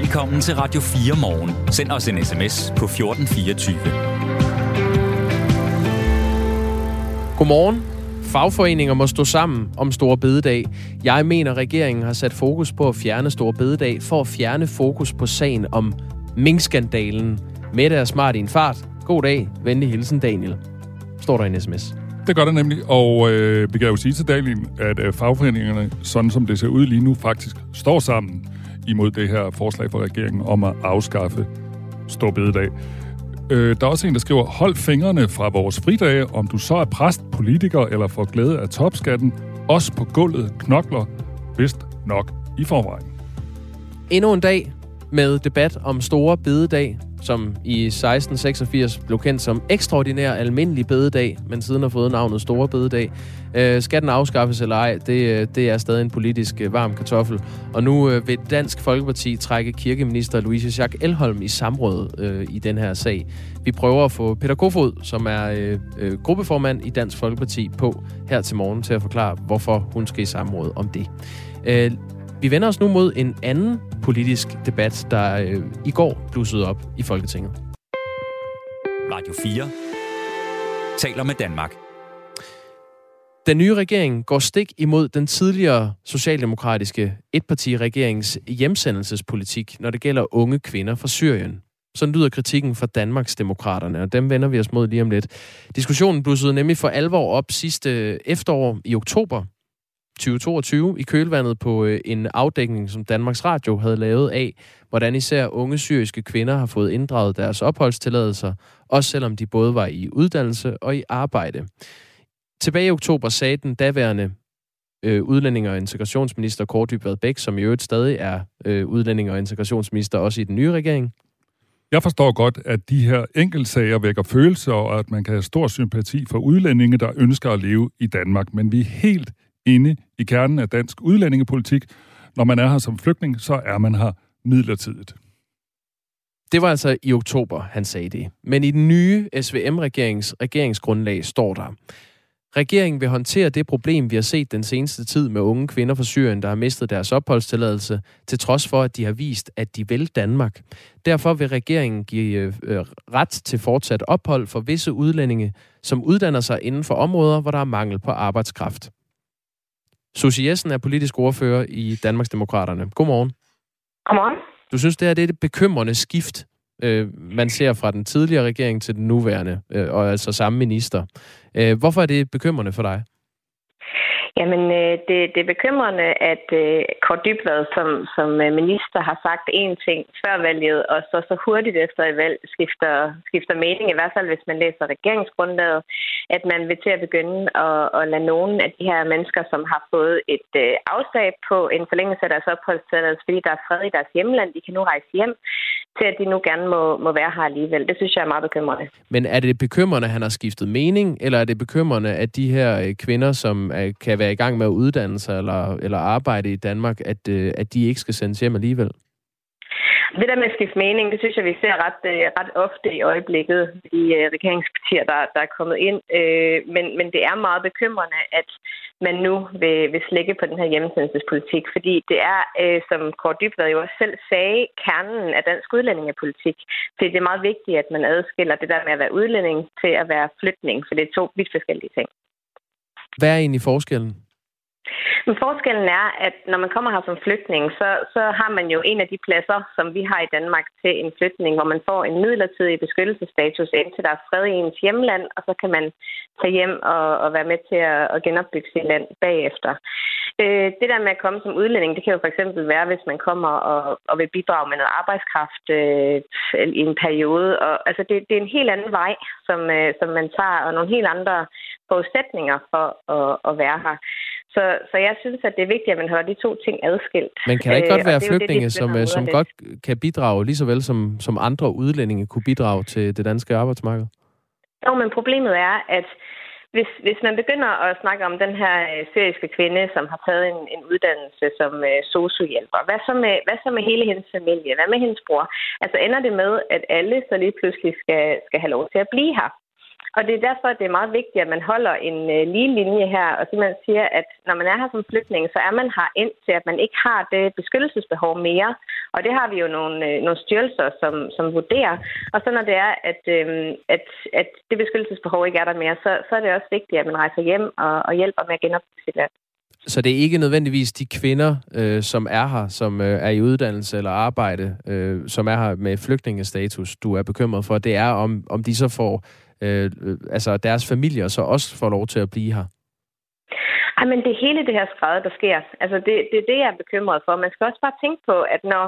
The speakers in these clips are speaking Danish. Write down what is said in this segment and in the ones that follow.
Velkommen til Radio 4 morgen. Send os en sms på 1424. Godmorgen. Fagforeninger må stå sammen om Store Bededag. Jeg mener, regeringen har sat fokus på at fjerne Store Bededag for at fjerne fokus på sagen om minkskandalen. Mette er smart i en fart. God dag. Venlig hilsen, Daniel. Står der i en sms. Det gør det nemlig, og øh, vi kan jo sige til Daniel, at øh, fagforeningerne, sådan som det ser ud lige nu, faktisk står sammen imod det her forslag fra regeringen om at afskaffe Stor Bededag. Øh, der er også en, der skriver, hold fingrene fra vores fridage, om du så er præst, politiker eller får glæde af topskatten. Os på gulvet knokler vist nok i forvejen. Endnu en dag med debat om store bededag, som i 1686 blev kendt som ekstraordinær almindelig bededag, men siden har fået navnet store bededag. Øh, skal den afskaffes eller ej, det, øh, det er stadig en politisk øh, varm kartoffel. Og nu øh, vil Dansk Folkeparti trække kirkeminister Louise Jacques Elholm i samråd øh, i den her sag. Vi prøver at få Peter Kofod, som er øh, øh, gruppeformand i Dansk Folkeparti, på her til morgen til at forklare, hvorfor hun skal i samråd om det. Øh, vi vender os nu mod en anden politisk debat, der øh, i går blussede op i Folketinget. Radio 4 taler med Danmark. Den nye regering går stik imod den tidligere socialdemokratiske etpartiregerings hjemsendelsespolitik, når det gælder unge kvinder fra Syrien. Sådan lyder kritikken fra Danmarks Demokraterne, og dem vender vi os mod lige om lidt. Diskussionen blussede nemlig for alvor op sidste øh, efterår i oktober 2022 i kølvandet på øh, en afdækning, som Danmarks Radio havde lavet af, hvordan især unge syriske kvinder har fået inddraget deres opholdstilladelser, også selvom de både var i uddannelse og i arbejde. Tilbage i oktober sagde den daværende øh, udlænding- og integrationsminister Kort Dybvad Bæk, som i øvrigt stadig er øh, udlænding- og integrationsminister også i den nye regering. Jeg forstår godt, at de her enkeltsager vækker følelser, og at man kan have stor sympati for udlændinge, der ønsker at leve i Danmark. Men vi er helt inde i kernen af dansk udlændingepolitik. Når man er her som flygtning, så er man her midlertidigt. Det var altså i oktober, han sagde det. Men i den nye SVM-regerings regeringsgrundlag står der, Regeringen vil håndtere det problem, vi har set den seneste tid med unge kvinder fra Syrien, der har mistet deres opholdstilladelse, til trods for, at de har vist, at de vil Danmark. Derfor vil regeringen give øh, ret til fortsat ophold for visse udlændinge, som uddanner sig inden for områder, hvor der er mangel på arbejdskraft. Susie Jessen er politisk ordfører i Danmarks Demokraterne. Godmorgen. Godmorgen. Du synes, det er det bekymrende skift, øh, man ser fra den tidligere regering til den nuværende, øh, og altså samme minister. Øh, hvorfor er det bekymrende for dig? Jamen, øh, det, det er bekymrende, at øh, Kort Dybvad som, som øh, minister har sagt én ting før valget, og så så hurtigt efter et valg skifter, skifter mening, i hvert fald hvis man læser regeringsgrundlaget, at man vil til at begynde at, at lade nogle af de her mennesker, som har fået et afslag på en forlængelse af deres opholdstilladelse, fordi der er fred i deres hjemland, de kan nu rejse hjem, til at de nu gerne må, må være her alligevel. Det synes jeg er meget bekymrende. Men er det bekymrende, at han har skiftet mening, eller er det bekymrende, at de her kvinder, som er, kan være i gang med at uddanne sig eller, eller arbejde i Danmark, at, øh, at de ikke skal sendes hjem alligevel? Det der med at skifte mening, det synes jeg, vi ser ret, øh, ret ofte i øjeblikket i øh, regeringspartier, der, der er kommet ind. Øh, men, men det er meget bekymrende, at man nu vil, vil slække på den her hjemmesendelsespolitik, fordi det er, som Kåre Dybvad jo også selv sagde, kernen af dansk udlændingepolitik. Så det er meget vigtigt, at man adskiller det der med at være udlænding til at være flytning, for det er to vidt forskellige ting. Hvad er egentlig forskellen? Men forskellen er, at når man kommer her som flygtning, så, så har man jo en af de pladser, som vi har i Danmark til en flygtning, hvor man får en midlertidig beskyttelsesstatus indtil der er fred i ens hjemland, og så kan man tage hjem og, og være med til at, at genopbygge sit land bagefter. Øh, det der med at komme som udlænding, det kan jo for eksempel være, hvis man kommer og, og vil bidrage med noget arbejdskraft øh, i en periode. Og, altså det, det er en helt anden vej, som, øh, som man tager, og nogle helt andre forudsætninger for at, at være her. Så, så jeg synes, at det er vigtigt, at man holder de to ting adskilt. Men kan der ikke godt øh, være flygtninge, det, som, øh, som godt kan bidrage, lige så vel som, som andre udlændinge kunne bidrage til det danske arbejdsmarked? Jo, men problemet er, at hvis, hvis man begynder at snakke om den her øh, syriske kvinde, som har taget en, en uddannelse som øh, sociohjælper, hvad så, med, hvad så med hele hendes familie? Hvad med hendes bror? Altså ender det med, at alle så lige pludselig skal, skal have lov til at blive her? Og det er derfor, at det er meget vigtigt, at man holder en øh, lige linje her, og simpelthen siger, at når man er her som flygtning, så er man her ind til, at man ikke har det beskyttelsesbehov mere. Og det har vi jo nogle, øh, nogle styrelser, som, som vurderer. Og så når det er, at, øh, at, at det beskyttelsesbehov ikke er der mere, så, så er det også vigtigt, at man rejser hjem og, og hjælper med at genopbygge sit land. Så det er ikke nødvendigvis de kvinder, øh, som er her, som øh, er i uddannelse eller arbejde, øh, som er her med flygtningestatus, du er bekymret for. Det er, om, om de så får, øh, altså deres familier så også får lov til at blive her. Ej, men det er hele det her skræd, der sker. Altså, det, det er det, jeg er bekymret for. Man skal også bare tænke på, at når,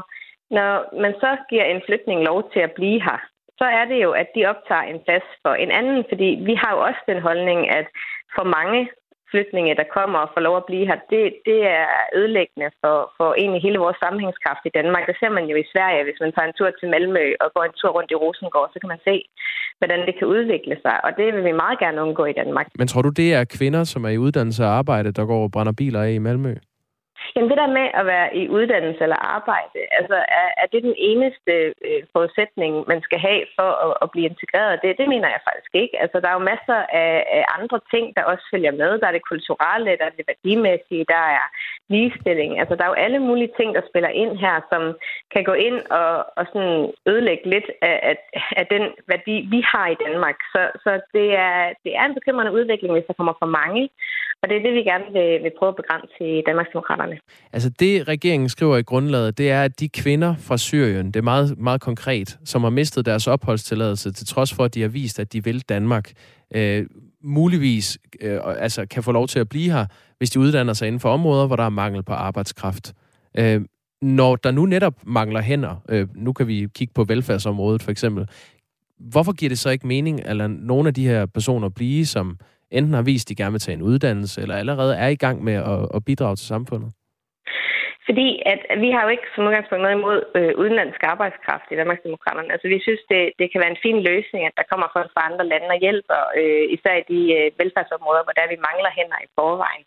når man så giver en flygtning lov til at blive her, så er det jo, at de optager en plads for en anden, fordi vi har jo også den holdning, at for mange flygtninge, der kommer og får lov at blive her, det, det er ødelæggende for, for egentlig hele vores sammenhængskraft i Danmark. Det ser man jo i Sverige, hvis man tager en tur til Malmø og går en tur rundt i Rosengård, så kan man se, hvordan det kan udvikle sig. Og det vil vi meget gerne undgå i Danmark. Men tror du, det er kvinder, som er i uddannelse og arbejde, der går og brænder biler af i Malmø? Jamen det der med at være i uddannelse eller arbejde, altså er, er det den eneste øh, forudsætning, man skal have for at, at blive integreret? Det, det mener jeg faktisk ikke. Altså der er jo masser af, af andre ting, der også følger med. Der er det kulturelle, der er det værdimæssige, der er ligestilling. Altså der er jo alle mulige ting, der spiller ind her, som kan gå ind og, og sådan ødelægge lidt af, af, af den værdi, vi har i Danmark. Så, så det, er, det er en bekymrende udvikling, hvis der kommer for mange. Og det er det, vi gerne vil, vil prøve at begrænse i Danmarksdemokraterne. Altså det, regeringen skriver i grundlaget, det er, at de kvinder fra Syrien, det er meget, meget konkret, som har mistet deres opholdstilladelse, til trods for, at de har vist, at de vil Danmark, øh, muligvis øh, altså, kan få lov til at blive her, hvis de uddanner sig inden for områder, hvor der er mangel på arbejdskraft. Øh, når der nu netop mangler hænder, øh, nu kan vi kigge på velfærdsområdet for eksempel, hvorfor giver det så ikke mening at lade nogle af de her personer blive, som enten har vist, at de gerne vil tage en uddannelse, eller allerede er i gang med at, at bidrage til samfundet? Fordi at, vi har jo ikke som udgangspunkt noget imod øh, udenlandsk arbejdskraft i Danmarksdemokraterne. Altså vi synes, det, det kan være en fin løsning, at der kommer folk fra andre lande og hjælper, øh, især i de øh, velfærdsområder, hvor der vi mangler hænder i forvejen.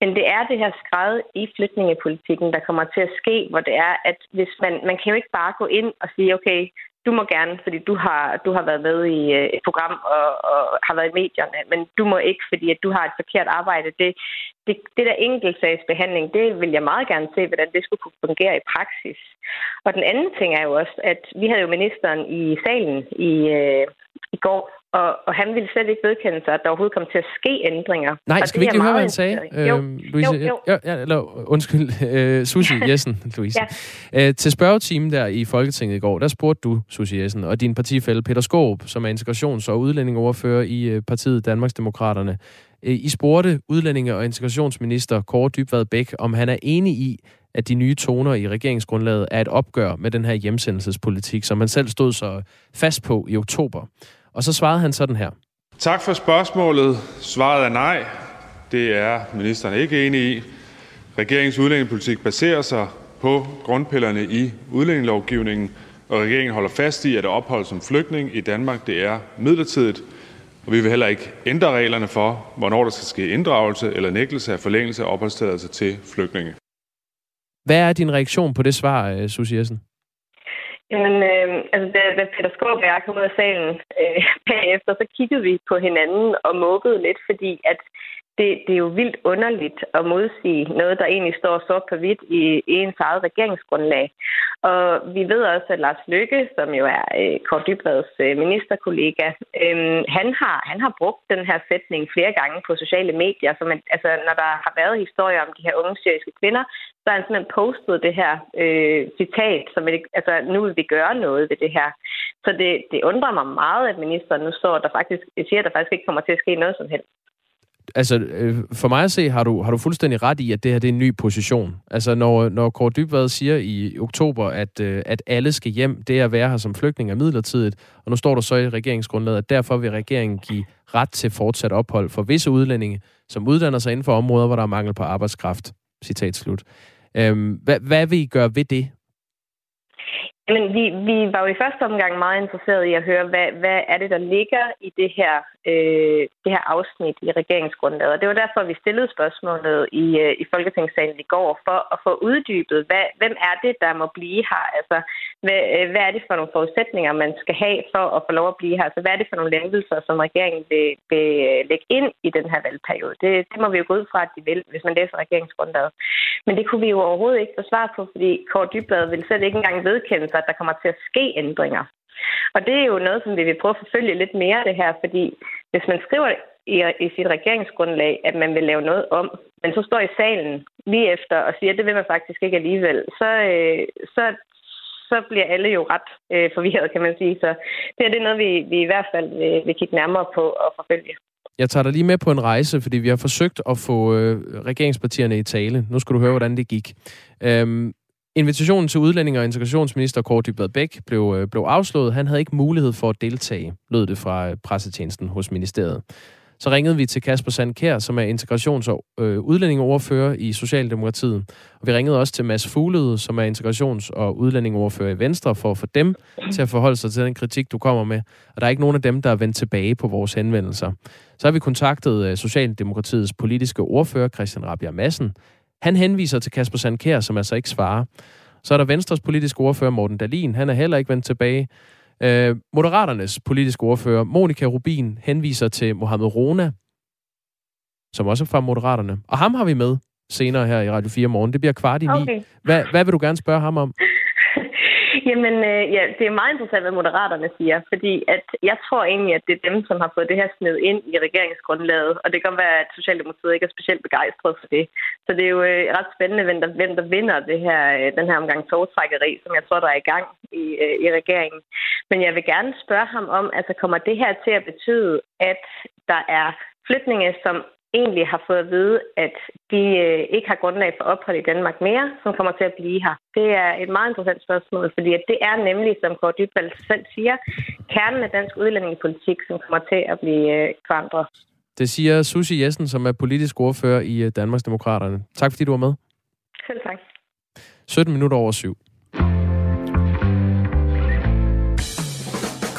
Men det er det her skred i flytningepolitikken, der kommer til at ske, hvor det er, at hvis man, man kan jo ikke bare gå ind og sige, okay, du må gerne, fordi du har, du har været med i øh, et program og, og har været i medierne, men du må ikke, fordi at du har et forkert arbejde. Det, det, det der enkeltsagsbehandling, det vil jeg meget gerne se, hvordan det skulle kunne fungere i praksis. Og den anden ting er jo også, at vi havde jo ministeren i salen i, øh, i går, og, og han ville slet ikke vedkende sig, at der overhovedet kom til at ske ændringer. Nej, skal vi ikke høre, hvad han sagde? Jo, øhm, Louise, jo, jo. Ja, ja, eller, undskyld, øh, Susie Jessen, Louise. ja. øh, til spørgetimen der i Folketinget i går, der spurgte du, Susie Jessen, og din partifælle Peter Skåb, som er integrations- og udlændingoverfører i øh, partiet Danmarksdemokraterne. Øh, I spurgte udlændinge- og integrationsminister Kåre Dybvad Bæk, om han er enig i, at de nye toner i regeringsgrundlaget er et opgør med den her hjemsendelsespolitik, som man selv stod så fast på i oktober. Og så svarede han sådan her. Tak for spørgsmålet. Svaret er nej. Det er ministeren ikke enig i. Regeringens udlændingepolitik baserer sig på grundpillerne i udlændingelovgivningen, og regeringen holder fast i, at ophold som flygtning i Danmark det er midlertidigt, og vi vil heller ikke ændre reglerne for, hvornår der skal ske inddragelse eller nægtelse af forlængelse af opholdstilladelse til flygtninge. Hvad er din reaktion på det svar, øh, Susie Jessen? Jamen, øh, altså, da, da Peter Skåb og jeg kom ud af salen øh, bagefter, så kiggede vi på hinanden og mukkede lidt, fordi at det, det er jo vildt underligt at modsige noget, der egentlig står sort på hvidt i, i ens eget regeringsgrundlag. Og vi ved også, at Lars Løkke, som jo er øh, Kåre Dybvads øh, ministerkollega, øh, han, har, han har brugt den her sætning flere gange på sociale medier. Så man, altså, når der har været historier om de her unge syriske kvinder, så har han simpelthen postet det her øh, citat, som et, altså, nu vil vi gøre noget ved det her. Så det, det undrer mig meget, at ministeren nu står der faktisk siger, at der faktisk ikke kommer til at ske noget som helst altså, øh, for mig at se, har du, har du fuldstændig ret i, at det her det er en ny position. Altså, når, når Kåre Dybvad siger i oktober, at, øh, at alle skal hjem, det er at være her som flygtning er midlertidigt, og nu står der så i regeringsgrundlaget, at derfor vil regeringen give ret til fortsat ophold for visse udlændinge, som uddanner sig inden for områder, hvor der er mangel på arbejdskraft. Citat slut. Øhm, hvad, hvad vil I gøre ved det? Men vi, vi var jo i første omgang meget interesseret i at høre, hvad, hvad er det, der ligger i det her øh, det her afsnit i regeringsgrundlaget. Og det var derfor, vi stillede spørgsmålet i, øh, i Folketingssalen i går, for at få uddybet, hvad, hvem er det, der må blive her? Altså, hvad, øh, hvad er det for nogle forudsætninger, man skal have for at få lov at blive her? Altså, hvad er det for nogle lempelser, som regeringen vil, vil øh, lægge ind i den her valgperiode? Det, det må vi jo gå ud fra, at de vil, hvis man læser regeringsgrundlaget. Men det kunne vi jo overhovedet ikke få svar på, fordi Kåre Dybblad vil selv ikke engang vedkende sig, at der kommer til at ske ændringer. Og det er jo noget, som vi vil prøve at forfølge lidt mere det her, fordi hvis man skriver i, i sit regeringsgrundlag, at man vil lave noget om, men så står i salen lige efter og siger, at det vil man faktisk ikke alligevel, så, øh, så, så bliver alle jo ret øh, forvirret, kan man sige. Så det er det noget, vi, vi i hvert fald vil, vil kigge nærmere på og forfølge. Jeg tager dig lige med på en rejse, fordi vi har forsøgt at få øh, regeringspartierne i tale. Nu skal du høre, hvordan det gik. Øhm, Invitationen til udlænding- og integrationsminister Kåre Dybvad Bæk blev, øh, blev afslået. Han havde ikke mulighed for at deltage, lød det fra øh, pressetjenesten hos ministeriet. Så ringede vi til Kasper Sandkær, som er integrations- og øh, udlændingeordfører i Socialdemokratiet. Og vi ringede også til Mads Fuglede, som er integrations- og udlændingeordfører i Venstre, for at få dem til at forholde sig til den kritik, du kommer med. Og der er ikke nogen af dem, der er vendt tilbage på vores henvendelser. Så har vi kontaktet øh, Socialdemokratiets politiske ordfører, Christian Rabia Madsen. Han henviser til Kasper Sandkær, som altså ikke svarer. Så er der Venstres politiske ordfører, Morten Dalin. Han er heller ikke vendt tilbage. Øh, Moderaternes politiske ordfører, Monika Rubin, henviser til Mohammed Rona, som også er fra Moderaterne. Og ham har vi med senere her i Radio 4 morgen. Det bliver kvart i ni. Okay. Hvad, hvad vil du gerne spørge ham om? Jamen, øh, ja, det er meget interessant, hvad Moderaterne siger, fordi at jeg tror egentlig, at det er dem, som har fået det her sned ind i regeringsgrundlaget, og det kan være, at Socialdemokratiet ikke er specielt begejstret for det. Så det er jo øh, ret spændende, hvem der, hvem der vinder det her, øh, den her omgang togtrækkeri, som jeg tror, der er i gang i, øh, i regeringen. Men jeg vil gerne spørge ham om, altså kommer det her til at betyde, at der er flytninge, som egentlig har fået at vide, at de øh, ikke har grundlag for ophold i Danmark mere, som kommer til at blive her? Det er et meget interessant spørgsmål, fordi at det er nemlig, som Kåre Dybvald selv siger, kernen af dansk udlændingepolitik, som kommer til at blive øh, forandret. Det siger Susie Jessen, som er politisk ordfører i øh, Danmarks Demokraterne. Tak fordi du var med. Selv tak. 17 minutter over syv.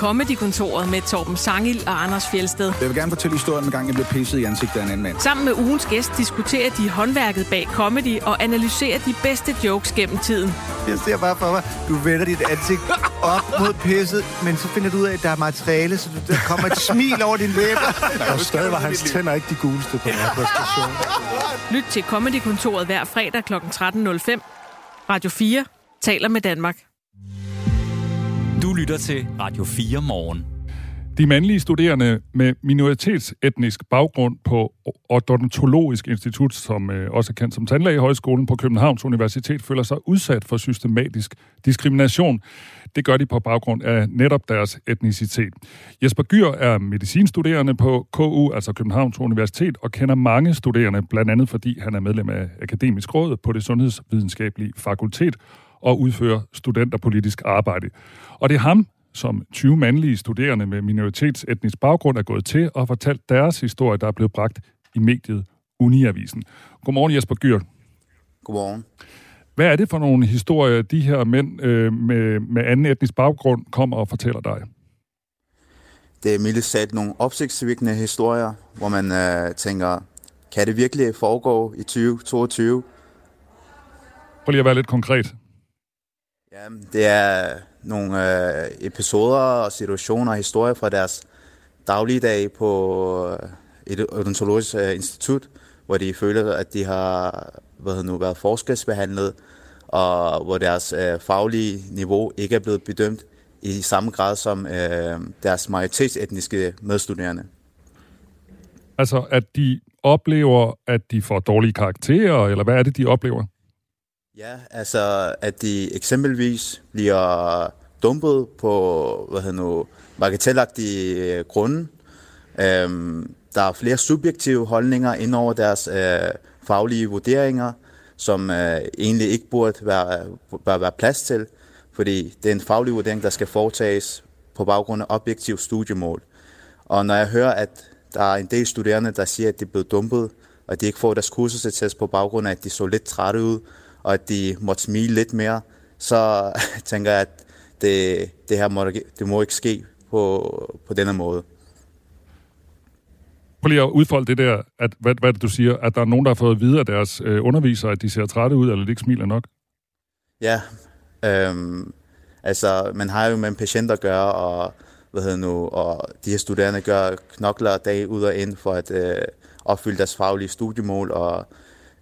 Comedy-kontoret med Torben Sangil og Anders Fjelsted. Jeg vil gerne fortælle historien om gang, jeg blev pisset i ansigtet af en anden mand. Sammen med ugens gæst diskuterer de håndværket bag comedy og analyserer de bedste jokes gennem tiden. Jeg ser bare for mig, du vender dit ansigt op mod pisset, men så finder du ud af, at der er materiale, så der kommer et smil over din læber. Og stadig var hans tænder ikke de guleste på den her præstation. Lyt til Comedy-kontoret hver fredag kl. 13.05. Radio 4 taler med Danmark. Du lytter til Radio 4 morgen. De mandlige studerende med minoritetsetnisk baggrund på Odontologisk Institut, som øh, også er kendt som Tandlægehøjskolen på Københavns Universitet, føler sig udsat for systematisk diskrimination. Det gør de på baggrund af netop deres etnicitet. Jesper Gyr er medicinstuderende på KU, altså Københavns Universitet, og kender mange studerende, blandt andet fordi han er medlem af Akademisk Råd på det Sundhedsvidenskabelige Fakultet og udfører studenterpolitisk arbejde. Og det er ham, som 20 mandlige studerende med minoritetsetnisk baggrund er gået til og fortalt deres historie, der er blevet bragt i mediet Uniavisen. Godmorgen Jesper Gyr. Godmorgen. Hvad er det for nogle historier, de her mænd øh, med, med anden etnisk baggrund kommer og fortæller dig? Det er mildt sagt nogle opsigtsvækkende historier, hvor man øh, tænker, kan det virkelig foregå i 2022? Prøv lige at være lidt konkret. Ja, det er nogle øh, episoder og situationer og historier fra deres dagligdag på øh, et odontologisk øh, institut, hvor de føler, at de har hvad nu, været forskelsbehandlet, og hvor deres øh, faglige niveau ikke er blevet bedømt i samme grad som øh, deres majoritetsetniske medstuderende. Altså, at de oplever, at de får dårlige karakterer, eller hvad er det, de oplever? Ja, altså at de eksempelvis bliver dumpet på hvad hedder nu, bagatellagtige øh, grunde. Øhm, der er flere subjektive holdninger ind over deres øh, faglige vurderinger, som øh, egentlig ikke burde være, bør være plads til, fordi det er en faglig vurdering, der skal foretages på baggrund af objektiv studiemål. Og når jeg hører, at der er en del studerende, der siger, at de er blevet dumpet, og de ikke får deres kursusattest på baggrund af, at de så lidt trætte ud, og at de måtte smile lidt mere, så tænker jeg, at det, det her må, det må ikke ske på, på denne måde. Prøv lige at udfolde det der, at, hvad, hvad du siger, at der er nogen, der har fået at vide af deres øh, undervisere, at de ser trætte ud, eller de ikke smiler nok. Ja, øhm, altså man har jo med en patient at gøre, og, hvad hedder nu, og de her studerende gør knokler dag ud og ind for at øh, opfylde deres faglige studiemål, og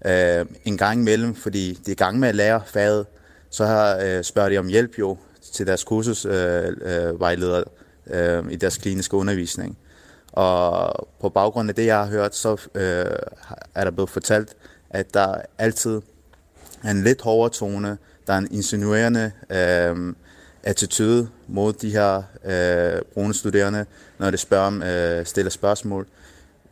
øh, en gang imellem, fordi de er i gang med at lære faget, så har, øh, spørger de om hjælp jo til deres kursusvejleder øh, øh, øh, i deres kliniske undervisning. Og på baggrund af det, jeg har hørt, så øh, er der blevet fortalt, at der altid er en lidt hårdere tone, der er en insinuerende øh, attitude mod de her øh, brune studerende, når de spørger om, øh, stiller spørgsmål,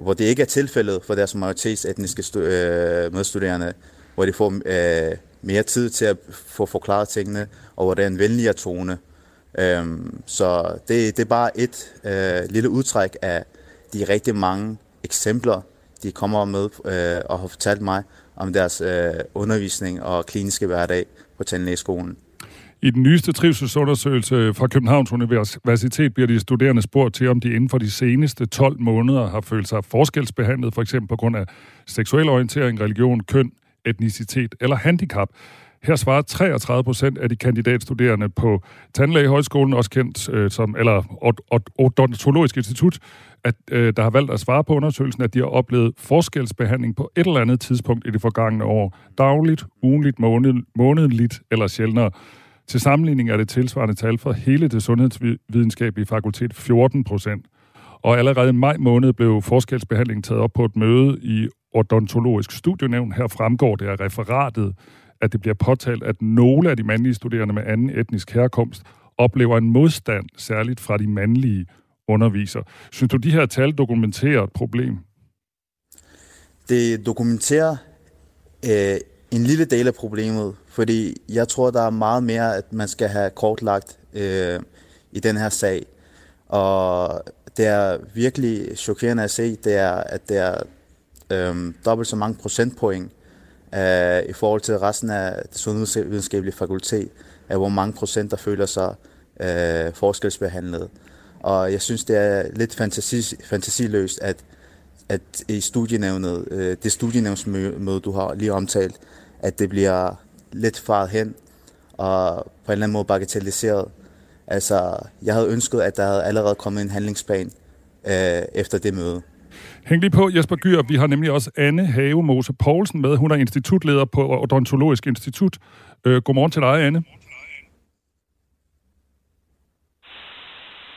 hvor det ikke er tilfældet for deres majoritetsetniske stu- øh, medstuderende, hvor de får øh, mere tid til at få forklaret tingene, og hvor det er en venligere tone. Øhm, så det, det er bare et øh, lille udtræk af de rigtig mange eksempler, de kommer med øh, og har fortalt mig om deres øh, undervisning og kliniske hverdag på tandlægeskolen. I den nyeste trivselsundersøgelse fra Københavns Universitet bliver de studerende spurgt til, om de inden for de seneste 12 måneder har følt sig forskelsbehandlet, for eksempel på grund af seksuel orientering, religion, køn, etnicitet eller handicap. Her svarer 33 procent af de kandidatstuderende på Tandlægehøjskolen, også kendt øh, som, eller Odontologisk Institut, at øh, der har valgt at svare på undersøgelsen, at de har oplevet forskelsbehandling på et eller andet tidspunkt i det forgangne år. Dagligt, ugenligt, måned, månedligt eller sjældnere. Til sammenligning er det tilsvarende tal for hele det sundhedsvidenskabelige fakultet 14 procent. Og allerede i maj måned blev forskelsbehandlingen taget op på et møde i odontologisk studienævn. Her fremgår det af referatet, at det bliver påtalt, at nogle af de mandlige studerende med anden etnisk herkomst oplever en modstand, særligt fra de mandlige undervisere. Synes du, de her tal dokumenterer et problem? Det dokumenterer øh, en lille del af problemet, fordi jeg tror, der er meget mere, at man skal have kortlagt øh, i den her sag. Og det er virkelig chokerende at se, det er, at det er øh, dobbelt så mange procentpoint øh, i forhold til resten af det sundhedsvidenskabelige fakultet, af hvor mange procent, der føler sig øh, forskelsbehandlet. Og jeg synes, det er lidt fantasi, fantasiløst, at, at i studienævnet, øh, det studienævnsmøde, du har lige omtalt, at det bliver lidt faret hen og på en eller anden måde bagatelliseret. Altså, jeg havde ønsket, at der havde allerede kommet en handlingsplan øh, efter det møde. Hæng lige på, Jesper Gyr. Vi har nemlig også Anne Havemose Poulsen med. Hun er institutleder på Odontologisk Institut. Øh, godmorgen til dig, Anne.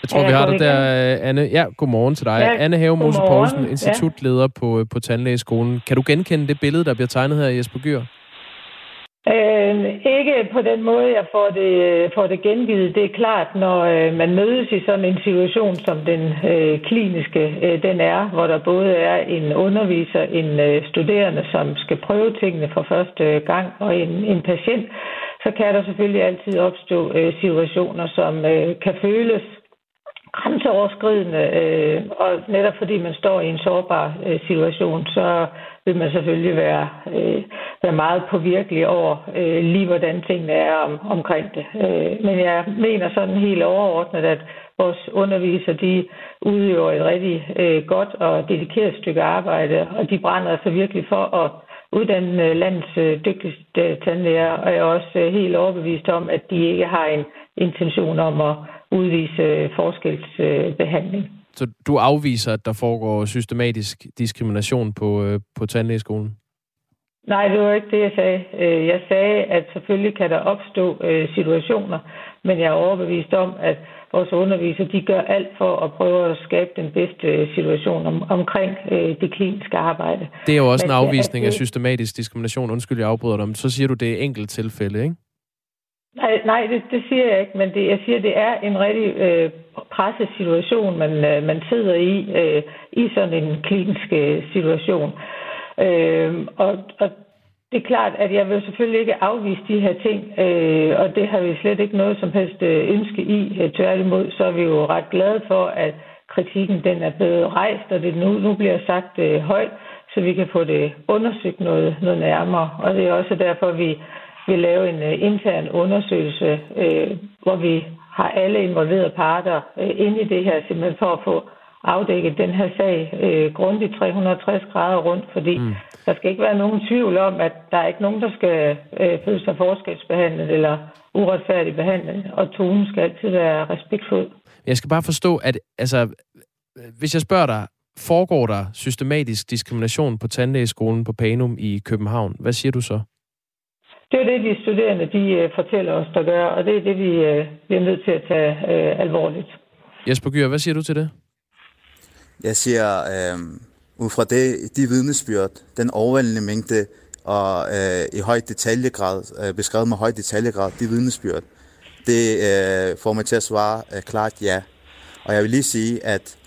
Jeg tror, ja, vi har det der, Anne. Ja, godmorgen til dig. Ja, Anne Havemose Poulsen, institutleder ja. på, på Tandlægeskolen. Kan du genkende det billede, der bliver tegnet her, Jesper Gyr? Øh, ikke på den måde, jeg får det, får det gengivet. Det er klart, når øh, man mødes i sådan en situation, som den øh, kliniske øh, den er, hvor der både er en underviser, en øh, studerende, som skal prøve tingene for første øh, gang, og en, en patient, så kan der selvfølgelig altid opstå øh, situationer, som øh, kan føles grænseoverskridende, øh, og netop fordi man står i en sårbar øh, situation, så vil man selvfølgelig være, øh, være meget påvirkelig over øh, lige, hvordan tingene er om, omkring det. Øh, men jeg mener sådan helt overordnet, at vores undervisere, de udøver et rigtig øh, godt og dedikeret stykke arbejde, og de brænder altså virkelig for at uddanne øh, landets øh, dygtigste øh, tandlæger, og jeg er også øh, helt overbevist om, at de ikke har en intention om at udvise øh, forskelsbehandling. Så du afviser, at der foregår systematisk diskrimination på, øh, på tandlægeskolen? Nej, det var ikke det, jeg sagde. Øh, jeg sagde, at selvfølgelig kan der opstå øh, situationer, men jeg er overbevist om, at vores undervisere de gør alt for at prøve at skabe den bedste situation om, omkring det kliniske arbejde. Det er jo også men, en afvisning det, af systematisk diskrimination. Undskyld, jeg afbryder dig. Så siger du, det er enkelt tilfælde, ikke? Nej, nej det, det siger jeg ikke, men det, jeg siger, det er en rigtig øh, presset situation, man, øh, man sidder i, øh, i sådan en klinisk øh, situation. Øh, og, og det er klart, at jeg vil selvfølgelig ikke afvise de her ting, øh, og det har vi slet ikke noget som helst øh, ønske i. Tværtimod, så er vi jo ret glade for, at kritikken den er blevet rejst, og det nu, nu bliver sagt øh, højt, så vi kan få det undersøgt noget, noget nærmere. Og det er også derfor, vi vil lave en intern undersøgelse, øh, hvor vi har alle involverede parter uh, inde i det her, simpelthen for at få afdækket den her sag øh, grundigt 360 grader rundt, fordi mm. der skal ikke være nogen tvivl om, at der er ikke nogen, der skal øh, føle sig forskelsbehandlet eller uretfærdigt behandlet, og tonen skal altid være respektfuld. Jeg skal bare forstå, at altså, hvis jeg spørger dig, foregår der systematisk diskrimination på tandlægeskolen på Panum i København? Hvad siger du så? Det er det, de studerende de øh, fortæller os, der gør, og det er det, vi øh, bliver nødt til at tage øh, alvorligt. Jesper Gyr, hvad siger du til det? Jeg siger, øh, ud fra det, de vidnesbyrd, den overvældende mængde og øh, i høj detaljegrad, øh, beskrevet med høj detaljegrad, de vidnesbyrd, det øh, får mig til at svare øh, klart ja. Og jeg vil lige sige, at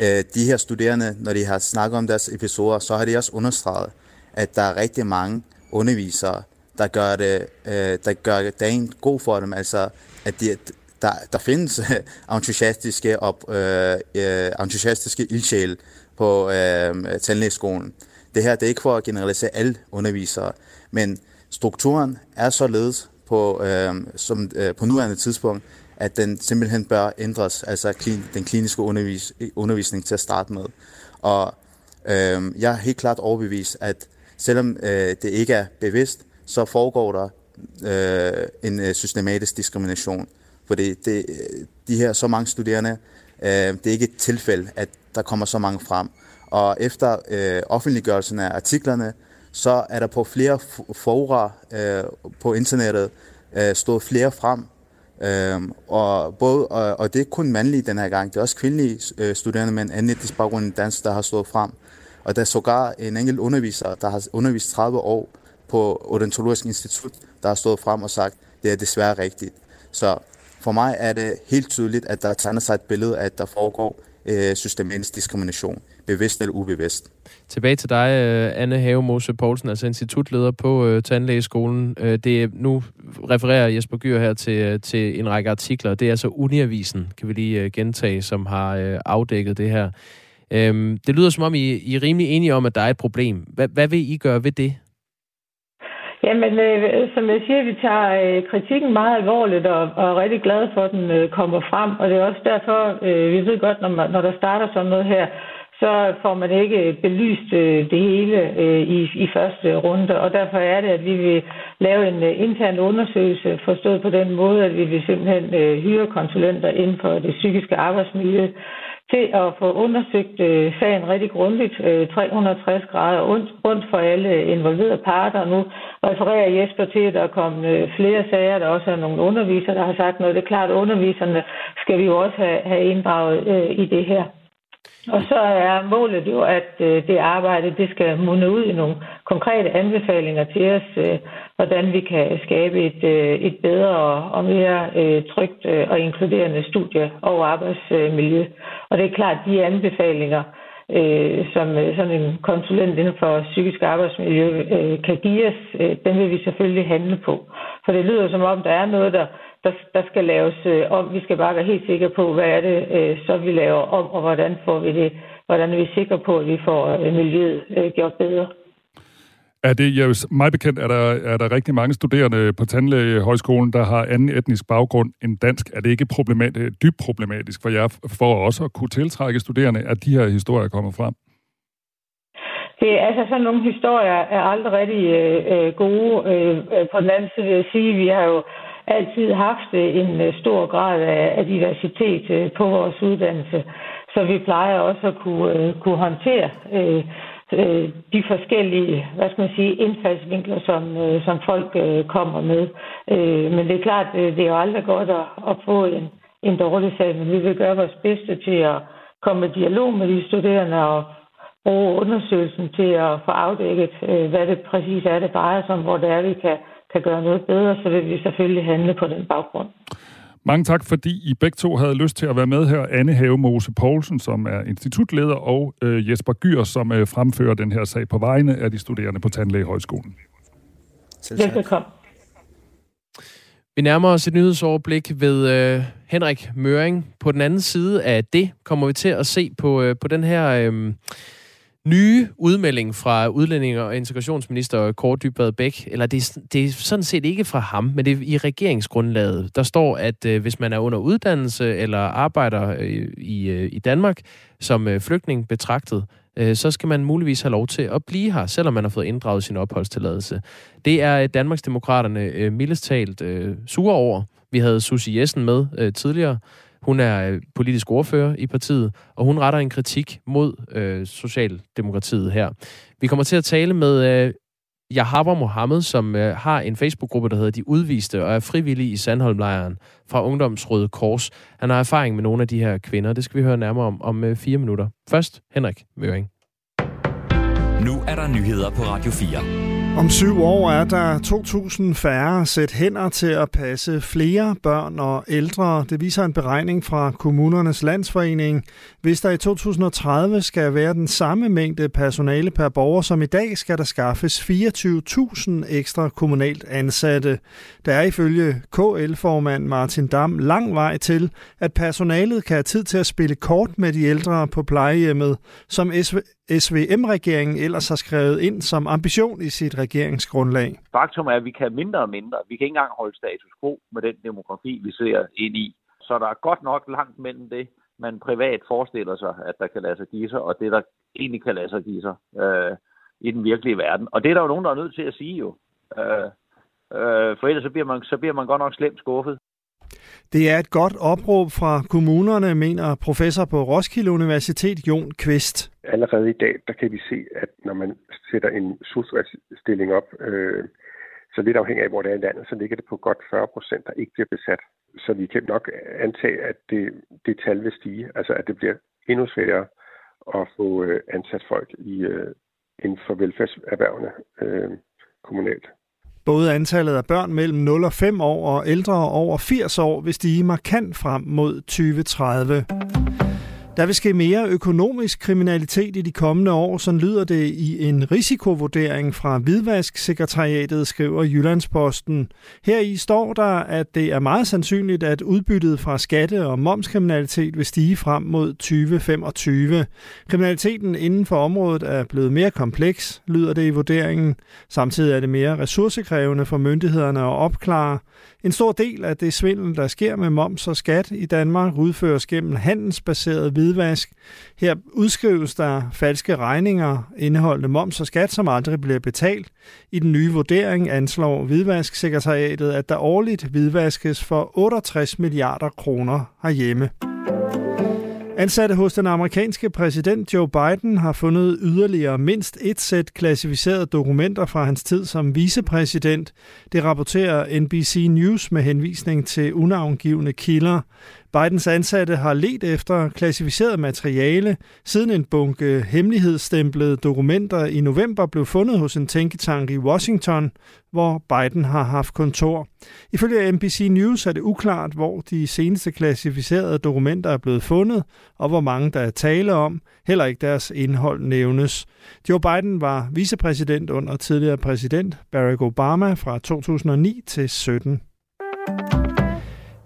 øh, de her studerende, når de har snakket om deres episoder, så har de også understreget, at der er rigtig mange undervisere, der gør, det, øh, der gør dagen god for dem. Altså, at de, der, der findes øh, entusiastiske, op, øh, øh, entusiastiske ildsjæl på øh, tandlægeskolen. Det her det er ikke for at generalisere alle undervisere, men strukturen er således på, øh, som, øh, på nuværende tidspunkt, at den simpelthen bør ændres, altså klin, den kliniske undervis, undervisning til at starte med. Og øh, jeg er helt klart overbevist, at selvom øh, det ikke er bevidst, så foregår der øh, en øh, systematisk diskrimination. Fordi det, øh, de her så mange studerende, øh, det er ikke et tilfælde, at der kommer så mange frem. Og efter øh, offentliggørelsen af artiklerne, så er der på flere fora øh, på internettet øh, stået flere frem. Øh, og, både, og, og det er ikke kun mandlige den her gang, det er også kvindelige øh, studerende med en anden etnisk baggrund end dansk, der har stået frem. Og der er sågar en enkelt underviser, der har undervist 30 år på Odontologisk Institut, der har stået frem og sagt, det er desværre rigtigt. Så for mig er det helt tydeligt, at der tegner sig et billede af, at der foregår øh, systematisk diskrimination, bevidst eller ubevidst. Tilbage til dig, øh, Anne Havemose Poulsen, altså institutleder på øh, Tandlægeskolen. Øh, det er, nu refererer Jesper Gyr her til, øh, til en række artikler. Det er altså Uniavisen, kan vi lige øh, gentage, som har øh, afdækket det her. Øh, det lyder som om, I, I er rimelig enige om, at der er et problem. Hvad, hvad vil I gøre ved det? Jamen, øh, som jeg siger, vi tager øh, kritikken meget alvorligt og, og er rigtig glade for, at den øh, kommer frem. Og det er også derfor, øh, vi ved godt, når, man, når der starter sådan noget her, så får man ikke belyst øh, det hele øh, i, i første runde. Og derfor er det, at vi vil lave en øh, intern undersøgelse, forstået på den måde, at vi vil simpelthen øh, hyre konsulenter inden for det psykiske arbejdsmiljø, til at få undersøgt øh, sagen rigtig grundigt, øh, 360 grader rundt, rundt for alle involverede parter. Nu refererer Jesper til, at der er kommet øh, flere sager, der også er nogle undervisere, der har sagt noget. Det er klart, at underviserne skal vi jo også have, have inddraget øh, i det her. Og så er målet jo, at øh, det arbejde det skal munde ud i nogle konkrete anbefalinger til os, øh, hvordan vi kan skabe et, øh, et bedre og mere trygt og inkluderende studie over arbejdsmiljø. Og det er klart, at de anbefalinger, som sådan en konsulent inden for psykisk arbejdsmiljø kan give os, den vil vi selvfølgelig handle på. For det lyder som om, der er noget, der der, der skal laves øh, om. Vi skal bare være helt sikre på, hvad er det, øh, så vi laver om, og hvordan får vi det, hvordan er vi sikre på, at vi får øh, miljøet øh, gjort bedre. Er det, jeg, mig bekendt, er der, er der rigtig mange studerende på Tandlægehøjskolen, der har anden etnisk baggrund end dansk. Er det ikke problematisk, dybt problematisk for jer, for også at kunne tiltrække studerende, at de her historier kommer frem? Det, altså sådan nogle historier er aldrig rigtig øh, øh gode. Øh, på den anden side vil jeg sige, at vi har jo altid haft øh, en øh, stor grad af, diversitet øh, på vores uddannelse. Så vi plejer også at kunne, kunne håndtere de forskellige, hvad skal man sige, indfaldsvinkler, som, som folk kommer med. Men det er klart, det er jo aldrig godt at, at få en, en dårlig sag, men vi vil gøre vores bedste til at komme i dialog med de studerende og bruge undersøgelsen til at få afdækket, hvad det præcis er, det drejer sig om, hvor det er, vi kan kan gøre noget bedre, så vil vi selvfølgelig handle på den baggrund. Mange tak, fordi I begge to havde lyst til at være med her. Anne Havemose Poulsen, som er institutleder, og øh, Jesper Gyr, som øh, fremfører den her sag på vegne af de studerende på Tandlægehøjskolen. Velkommen. Vi nærmer os et nyhedsoverblik ved øh, Henrik Møring. På den anden side af det kommer vi til at se på, øh, på den her... Øh, nye udmelding fra udlændinge- og integrationsminister Kåre Dybvad Bæk, eller det er, det er sådan set ikke fra ham, men det er i regeringsgrundlaget. Der står, at øh, hvis man er under uddannelse eller arbejder øh, i, øh, i Danmark som øh, flygtning betragtet, øh, så skal man muligvis have lov til at blive her, selvom man har fået inddraget sin opholdstilladelse. Det er øh, Danmarksdemokraterne øh, mildest talt øh, sure over. Vi havde Susie Jessen med øh, tidligere, hun er øh, politisk ordfører i partiet, og hun retter en kritik mod øh, Socialdemokratiet her. Vi kommer til at tale med øh, Jahaba Mohammed, som øh, har en Facebook-gruppe, der hedder De Udviste, og er frivillig i Sandholmlejren fra Ungdomsrøde Kors. Han har erfaring med nogle af de her kvinder. Det skal vi høre nærmere om om øh, fire minutter. Først Henrik Møring. Nu er der nyheder på Radio 4. Om syv år er der 2.000 færre sæt hænder til at passe flere børn og ældre. Det viser en beregning fra Kommunernes Landsforening. Hvis der i 2030 skal være den samme mængde personale per borger som i dag, skal der skaffes 24.000 ekstra kommunalt ansatte. Der er ifølge KL-formand Martin Dam lang vej til, at personalet kan have tid til at spille kort med de ældre på plejehjemmet, som SVM-regeringen ellers har skrevet ind som ambition i sit regeringsgrundlag. Faktum er, at vi kan mindre og mindre. Vi kan ikke engang holde status quo med den demografi, vi ser ind i. Så der er godt nok langt mellem det, man privat forestiller sig, at der kan lade sig give sig, og det, der egentlig kan lade sig give sig øh, i den virkelige verden. Og det er der jo nogen, der er nødt til at sige jo. Øh, øh, for ellers så bliver, man, så bliver man godt nok slemt skuffet. Det er et godt opråb fra kommunerne, mener professor på Roskilde Universitet, Jon Kvist. Allerede i dag, der kan vi se, at når man sætter en SUS-stilling op, øh, så lidt afhængig af, hvor det er i landet, så ligger det på godt 40 procent, der ikke bliver besat. Så vi kan nok antage, at det, det tal vil stige, altså at det bliver endnu sværere at få øh, ansat folk i, øh, inden for velfærdserhvervene øh, kommunalt. Både antallet af børn mellem 0 og 5 år og ældre over 80 år vil stige markant frem mod 2030. Der vil ske mere økonomisk kriminalitet i de kommende år, så lyder det i en risikovurdering fra Hvidvask-sekretariatet, skriver Jyllandsposten. Her i står der, at det er meget sandsynligt, at udbyttet fra skatte- og momskriminalitet vil stige frem mod 2025. Kriminaliteten inden for området er blevet mere kompleks, lyder det i vurderingen. Samtidig er det mere ressourcekrævende for myndighederne at opklare. En stor del af det svindel, der sker med moms og skat i Danmark, udføres gennem handelsbaseret hvidvask. Her udskrives der falske regninger indeholdende moms og skat, som aldrig bliver betalt. I den nye vurdering anslår Hvidvasksekretariatet, at der årligt hvidvaskes for 68 milliarder kroner herhjemme. Ansatte hos den amerikanske præsident Joe Biden har fundet yderligere mindst et sæt klassificerede dokumenter fra hans tid som vicepræsident. Det rapporterer NBC News med henvisning til unavngivende kilder. Bidens ansatte har let efter klassificeret materiale, siden en bunke hemmelighedsstemplede dokumenter i november blev fundet hos en tænketank i Washington, hvor Biden har haft kontor. Ifølge NBC News er det uklart, hvor de seneste klassificerede dokumenter er blevet fundet, og hvor mange der er tale om. Heller ikke deres indhold nævnes. Joe Biden var vicepræsident under tidligere præsident Barack Obama fra 2009 til 17.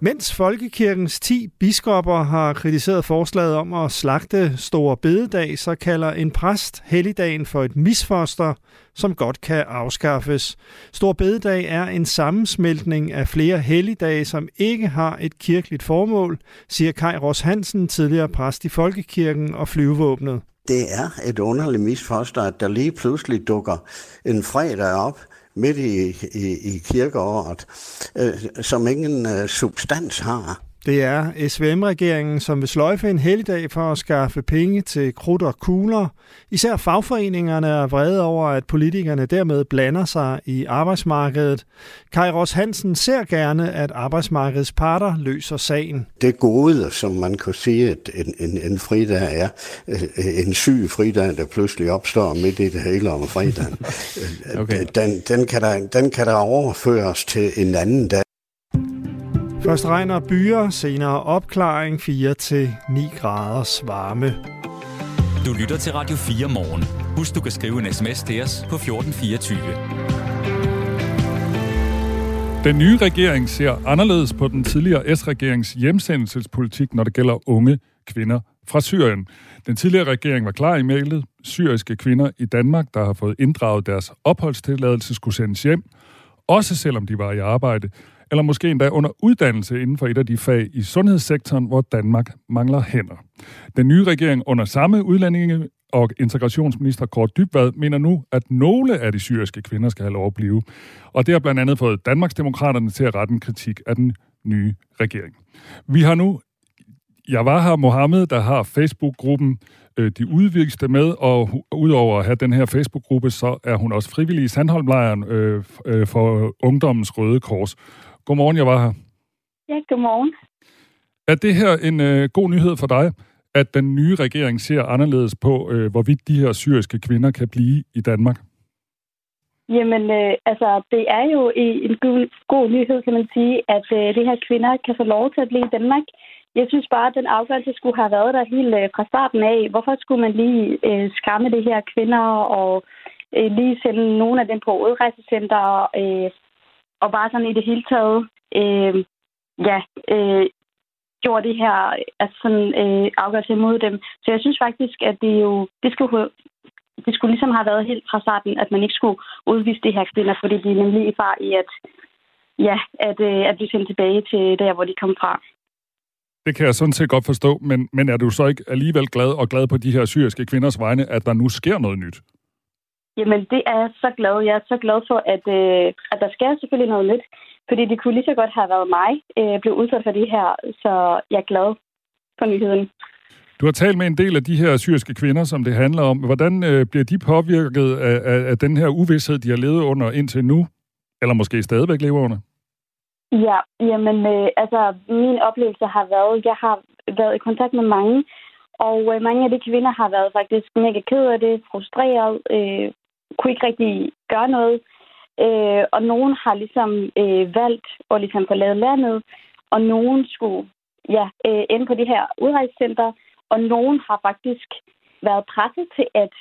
Mens Folkekirkens 10 biskopper har kritiseret forslaget om at slagte Store Bededag, så kalder en præst helligdagen for et misfoster, som godt kan afskaffes. Stor Bededag er en sammensmeltning af flere helligdage, som ikke har et kirkeligt formål, siger Kai Ros Hansen, tidligere præst i Folkekirken og flyvevåbnet. Det er et underligt misfoster, at der lige pludselig dukker en fredag op, midt i, i, i kirkeåret, øh, som ingen øh, substans har. Det er SVM-regeringen, som vil sløjfe en helligdag for at skaffe penge til krudt og kugler. Især fagforeningerne er vrede over, at politikerne dermed blander sig i arbejdsmarkedet. Kai Ross Hansen ser gerne, at arbejdsmarkedets parter løser sagen. Det gode, som man kan sige, at en, en, en fridag er, øh, en syg fridag, der pludselig opstår midt i det hele om fredagen, okay. den, den, kan der, den kan der overføres til en anden dag. Først regner byer, senere opklaring 4-9 graders varme. Du lytter til Radio 4 morgen. Husk, du kan skrive en sms til os på 1424. Den nye regering ser anderledes på den tidligere S-regerings hjemsendelsespolitik, når det gælder unge kvinder fra Syrien. Den tidligere regering var klar i mailet. Syriske kvinder i Danmark, der har fået inddraget deres opholdstilladelse, skulle sendes hjem, også selvom de var i arbejde, eller måske endda under uddannelse inden for et af de fag i sundhedssektoren, hvor Danmark mangler hænder. Den nye regering under samme udlændinge og integrationsminister Kort Dybvad mener nu, at nogle af de syriske kvinder skal have lov at blive. Og det har blandt andet fået Danmarksdemokraterne til at rette en kritik af den nye regering. Vi har nu jeg var her Mohammed, der har Facebook-gruppen øh, De Udvigste med, og udover at have den her Facebook-gruppe, så er hun også frivillig i Sandholmlejren øh, øh, for Ungdommens Røde Kors. Godmorgen, jeg var her. Ja, godmorgen. Er det her en øh, god nyhed for dig, at den nye regering ser anderledes på, øh, hvorvidt de her syriske kvinder kan blive i Danmark? Jamen, øh, altså, det er jo en god, god nyhed, kan man sige, at øh, de her kvinder kan få lov til at blive i Danmark. Jeg synes bare, at den afgørelse skulle have været der helt øh, fra starten af. Hvorfor skulle man lige øh, skræmme de her kvinder og øh, lige sende nogle af dem på udrejsecenter øh, og bare sådan i det hele taget øh, ja, øh, gjorde det her altså sådan, øh, afgørelse imod dem. Så jeg synes faktisk, at det jo det skulle, det skulle ligesom have været helt fra starten, at man ikke skulle udvise de her kvinder, fordi de er nemlig i far i at, ja, at, øh, at blive sendt tilbage til der, hvor de kom fra. Det kan jeg sådan set godt forstå, men, men er du så ikke alligevel glad og glad på de her syriske kvinders vegne, at der nu sker noget nyt? Jamen, det er jeg så glad. Jeg er så glad for, at, øh, at der sker selvfølgelig noget nyt. Fordi det kunne lige så godt have været mig, øh, blev udsat for det her. Så jeg er glad for nyheden. Du har talt med en del af de her syriske kvinder, som det handler om. Hvordan øh, bliver de påvirket af, af, af den her uvidshed, de har levet under indtil nu? Eller måske stadigvæk lever under? Ja, jamen, øh, altså, min oplevelse har været, jeg har været i kontakt med mange, og øh, mange af de kvinder har været faktisk mega ked af det, frustreret, øh, kunne ikke rigtig gøre noget. Øh, og nogen har ligesom øh, valgt at ligesom forlade landet, og nogen skulle ja, øh, ende på de her udrejsecenter, og nogen har faktisk været presset til at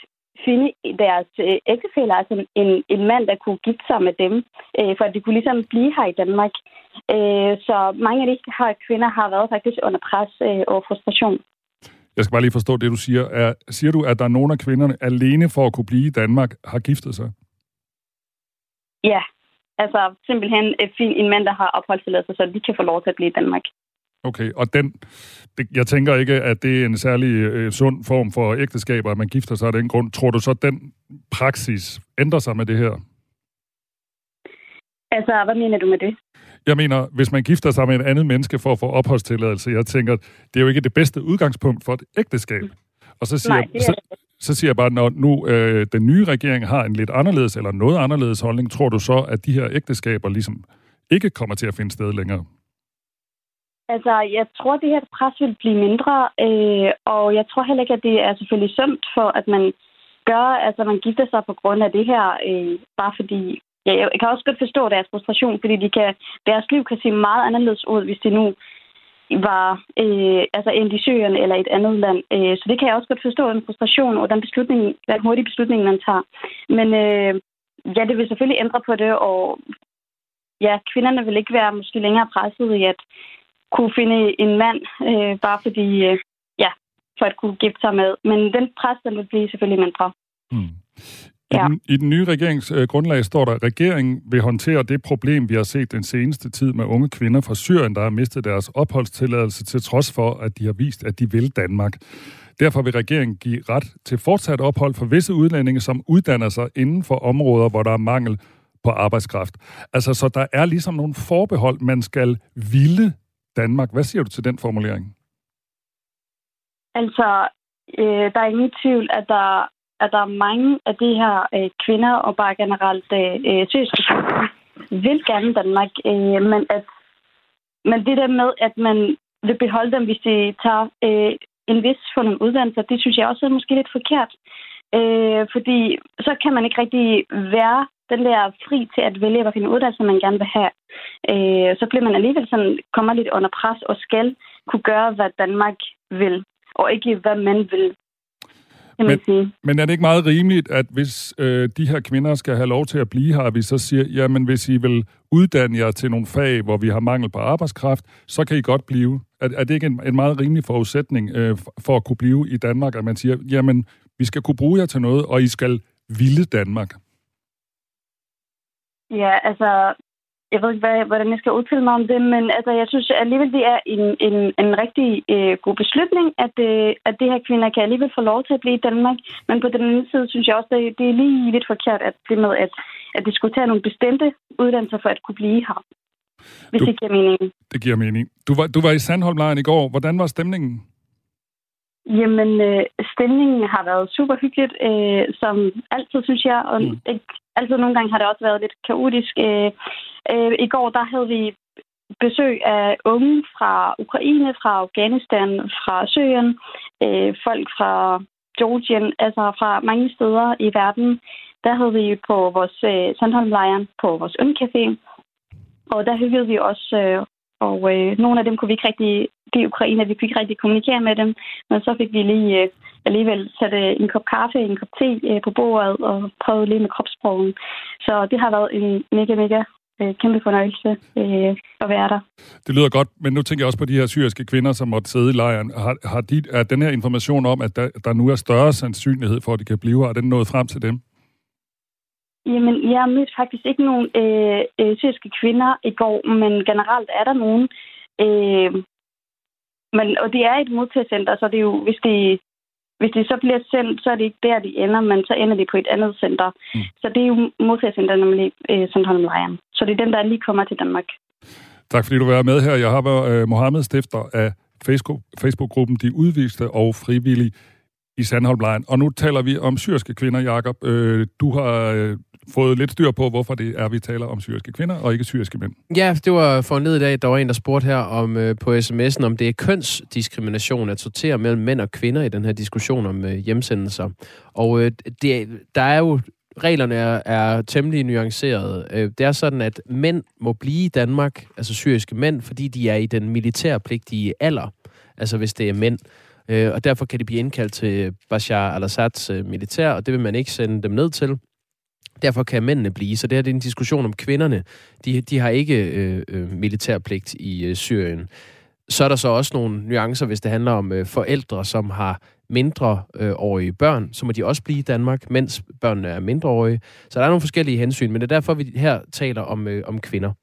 finde deres øh, ægtefæller, altså en, en mand, der kunne gifte sig med dem, øh, for at de kunne ligesom blive her i Danmark. Øh, så mange af de her kvinder har været faktisk under pres øh, og frustration. Jeg skal bare lige forstå det, du siger. Er, siger du, at der er nogle af kvinderne alene for at kunne blive i Danmark, har giftet sig? Ja, altså simpelthen en mand, der har opholdstilladelse, så de kan få lov til at blive i Danmark. Okay, og den, det, jeg tænker ikke, at det er en særlig øh, sund form for ægteskaber, at man gifter sig af den grund. Tror du så, at den praksis ændrer sig med det her? Altså, hvad mener du med det? Jeg mener, hvis man gifter sig med en andet menneske for at få opholdstilladelse, jeg tænker, det er jo ikke det bedste udgangspunkt for et ægteskab. Og så siger, Nej, så, så siger jeg bare, når nu øh, den nye regering har en lidt anderledes eller noget anderledes holdning, tror du så, at de her ægteskaber ligesom ikke kommer til at finde sted længere? Altså, jeg tror, at det her pres vil blive mindre, øh, og jeg tror heller ikke, at det er selvfølgelig sømt for, at man gør, altså man gifter sig på grund af det her, øh, bare fordi, ja, jeg kan også godt forstå deres frustration, fordi de kan, deres liv kan se meget anderledes ud, hvis de nu var øh, altså end i Syrien eller et andet land. Øh, så det kan jeg også godt forstå, den frustration og den, beslutning, den hurtige beslutning, man tager. Men øh, ja, det vil selvfølgelig ændre på det, og ja, kvinderne vil ikke være måske længere presset i, at kunne finde en mand, øh, bare fordi, øh, ja, for at kunne gifte sig med. Men den pres, den vil blive selvfølgelig mindre. Mm. I, ja. den, I den nye regeringsgrundlag står der, at regeringen vil håndtere det problem, vi har set den seneste tid med unge kvinder fra Syrien, der har mistet deres opholdstilladelse til trods for, at de har vist, at de vil Danmark. Derfor vil regeringen give ret til fortsat ophold for visse udlændinge, som uddanner sig inden for områder, hvor der er mangel på arbejdskraft. Altså, så der er ligesom nogle forbehold, man skal ville Danmark. Hvad siger du til den formulering? Altså, øh, der er ingen tvivl, at der, at der er mange af de her øh, kvinder, og bare generelt øh, øh syriske vil gerne Danmark, øh, men, at, men det der med, at man vil beholde dem, hvis de tager øh, en vis for nogle uddannelser, det synes jeg også er måske lidt forkert. Øh, fordi så kan man ikke rigtig være den der fri til at vælge, hvilken uddannelse man gerne vil have, øh, så bliver man alligevel sådan, kommer lidt under pres og skal kunne gøre, hvad Danmark vil, og ikke hvad man vil kan man men, sige. Men er det ikke meget rimeligt, at hvis øh, de her kvinder skal have lov til at blive her, at vi så siger, jamen hvis I vil uddanne jer til nogle fag, hvor vi har mangel på arbejdskraft, så kan I godt blive. Er, er det ikke en, en meget rimelig forudsætning øh, for at kunne blive i Danmark, at man siger, jamen vi skal kunne bruge jer til noget, og I skal ville Danmark? Ja, altså, jeg ved ikke, hvad, hvordan jeg skal udtale mig om det, men altså, jeg synes alligevel, det er en, en, en rigtig øh, god beslutning, at, øh, at det her kvinder kan alligevel få lov til at blive i Danmark. Men på den anden side synes jeg også, at det er lige lidt forkert, at det med, at, at de skulle tage nogle bestemte uddannelser for at kunne blive her. Hvis du, det giver mening. Det giver mening. Du var, du var i Sandholmlejren i går. Hvordan var stemningen? Jamen, øh, stemningen har været super hyggeligt, øh, som altid, synes jeg. Og mm. ikke, altid nogle gange har det også været lidt kaotisk. Øh, øh, I går, der havde vi besøg af unge fra Ukraine, fra Afghanistan, fra Syrien, øh, folk fra Georgien, altså fra mange steder i verden. Der havde vi på vores øh, Sandholmlejren på vores ungcafé, og der hyggede vi også øh, og øh, nogle af dem kunne vi ikke rigtig, de ukrainer, vi kunne ikke rigtig kommunikere med dem. Men så fik vi lige øh, alligevel sat øh, en kop kaffe, en kop te øh, på bordet og prøvet lige med kropsprogen. Så det har været en mega, mega øh, kæmpe fornøjelse øh, at være der. Det lyder godt, men nu tænker jeg også på de her syriske kvinder, som måtte sidde i lejren. Har, har de, er den her information om, at der, der nu er større sandsynlighed for, at de kan blive her, er den nået frem til dem? Jamen, jeg har mødt faktisk ikke nogen øh, øh, syriske kvinder i går, men generelt er der nogen. Øh, men, og det er et modtagelsescenter, så det er jo, hvis det, hvis det så bliver sendt, så er det ikke der, de ender, men så ender de på et andet center. Mm. Så det er jo modtagelsescenter, nemlig øh, Sandholm Lejren. Så det er den, der lige kommer til Danmark. Tak fordi du var med her. Jeg har været øh, Mohammed, stifter af Facebook-gruppen De Udviste og Frivillige i Sandholmlejren. Og nu taler vi om syriske kvinder, Jakob. Øh, du har øh, fået lidt styr på, hvorfor det er, vi taler om syriske kvinder og ikke syriske mænd. Ja, det var for ned i dag, der var en, der spurgte her om øh, på sms'en, om det er kønsdiskrimination at sortere mellem mænd og kvinder i den her diskussion om øh, hjemsendelser. Og øh, det, der er jo reglerne er, er temmelig nuancerede. Øh, det er sådan, at mænd må blive i Danmark, altså syriske mænd, fordi de er i den militærpligtige alder. Altså hvis det er mænd. Øh, og derfor kan de blive indkaldt til Bashar al-Assads øh, militær, og det vil man ikke sende dem ned til. Derfor kan mændene blive. Så det her det er en diskussion om kvinderne. De, de har ikke øh, øh, militærpligt i øh, Syrien. Så er der så også nogle nuancer, hvis det handler om øh, forældre, som har mindreårige øh, børn, så må de også blive i Danmark, mens børnene er mindreårige. Så der er nogle forskellige hensyn, men det er derfor, vi her taler om, øh, om kvinder.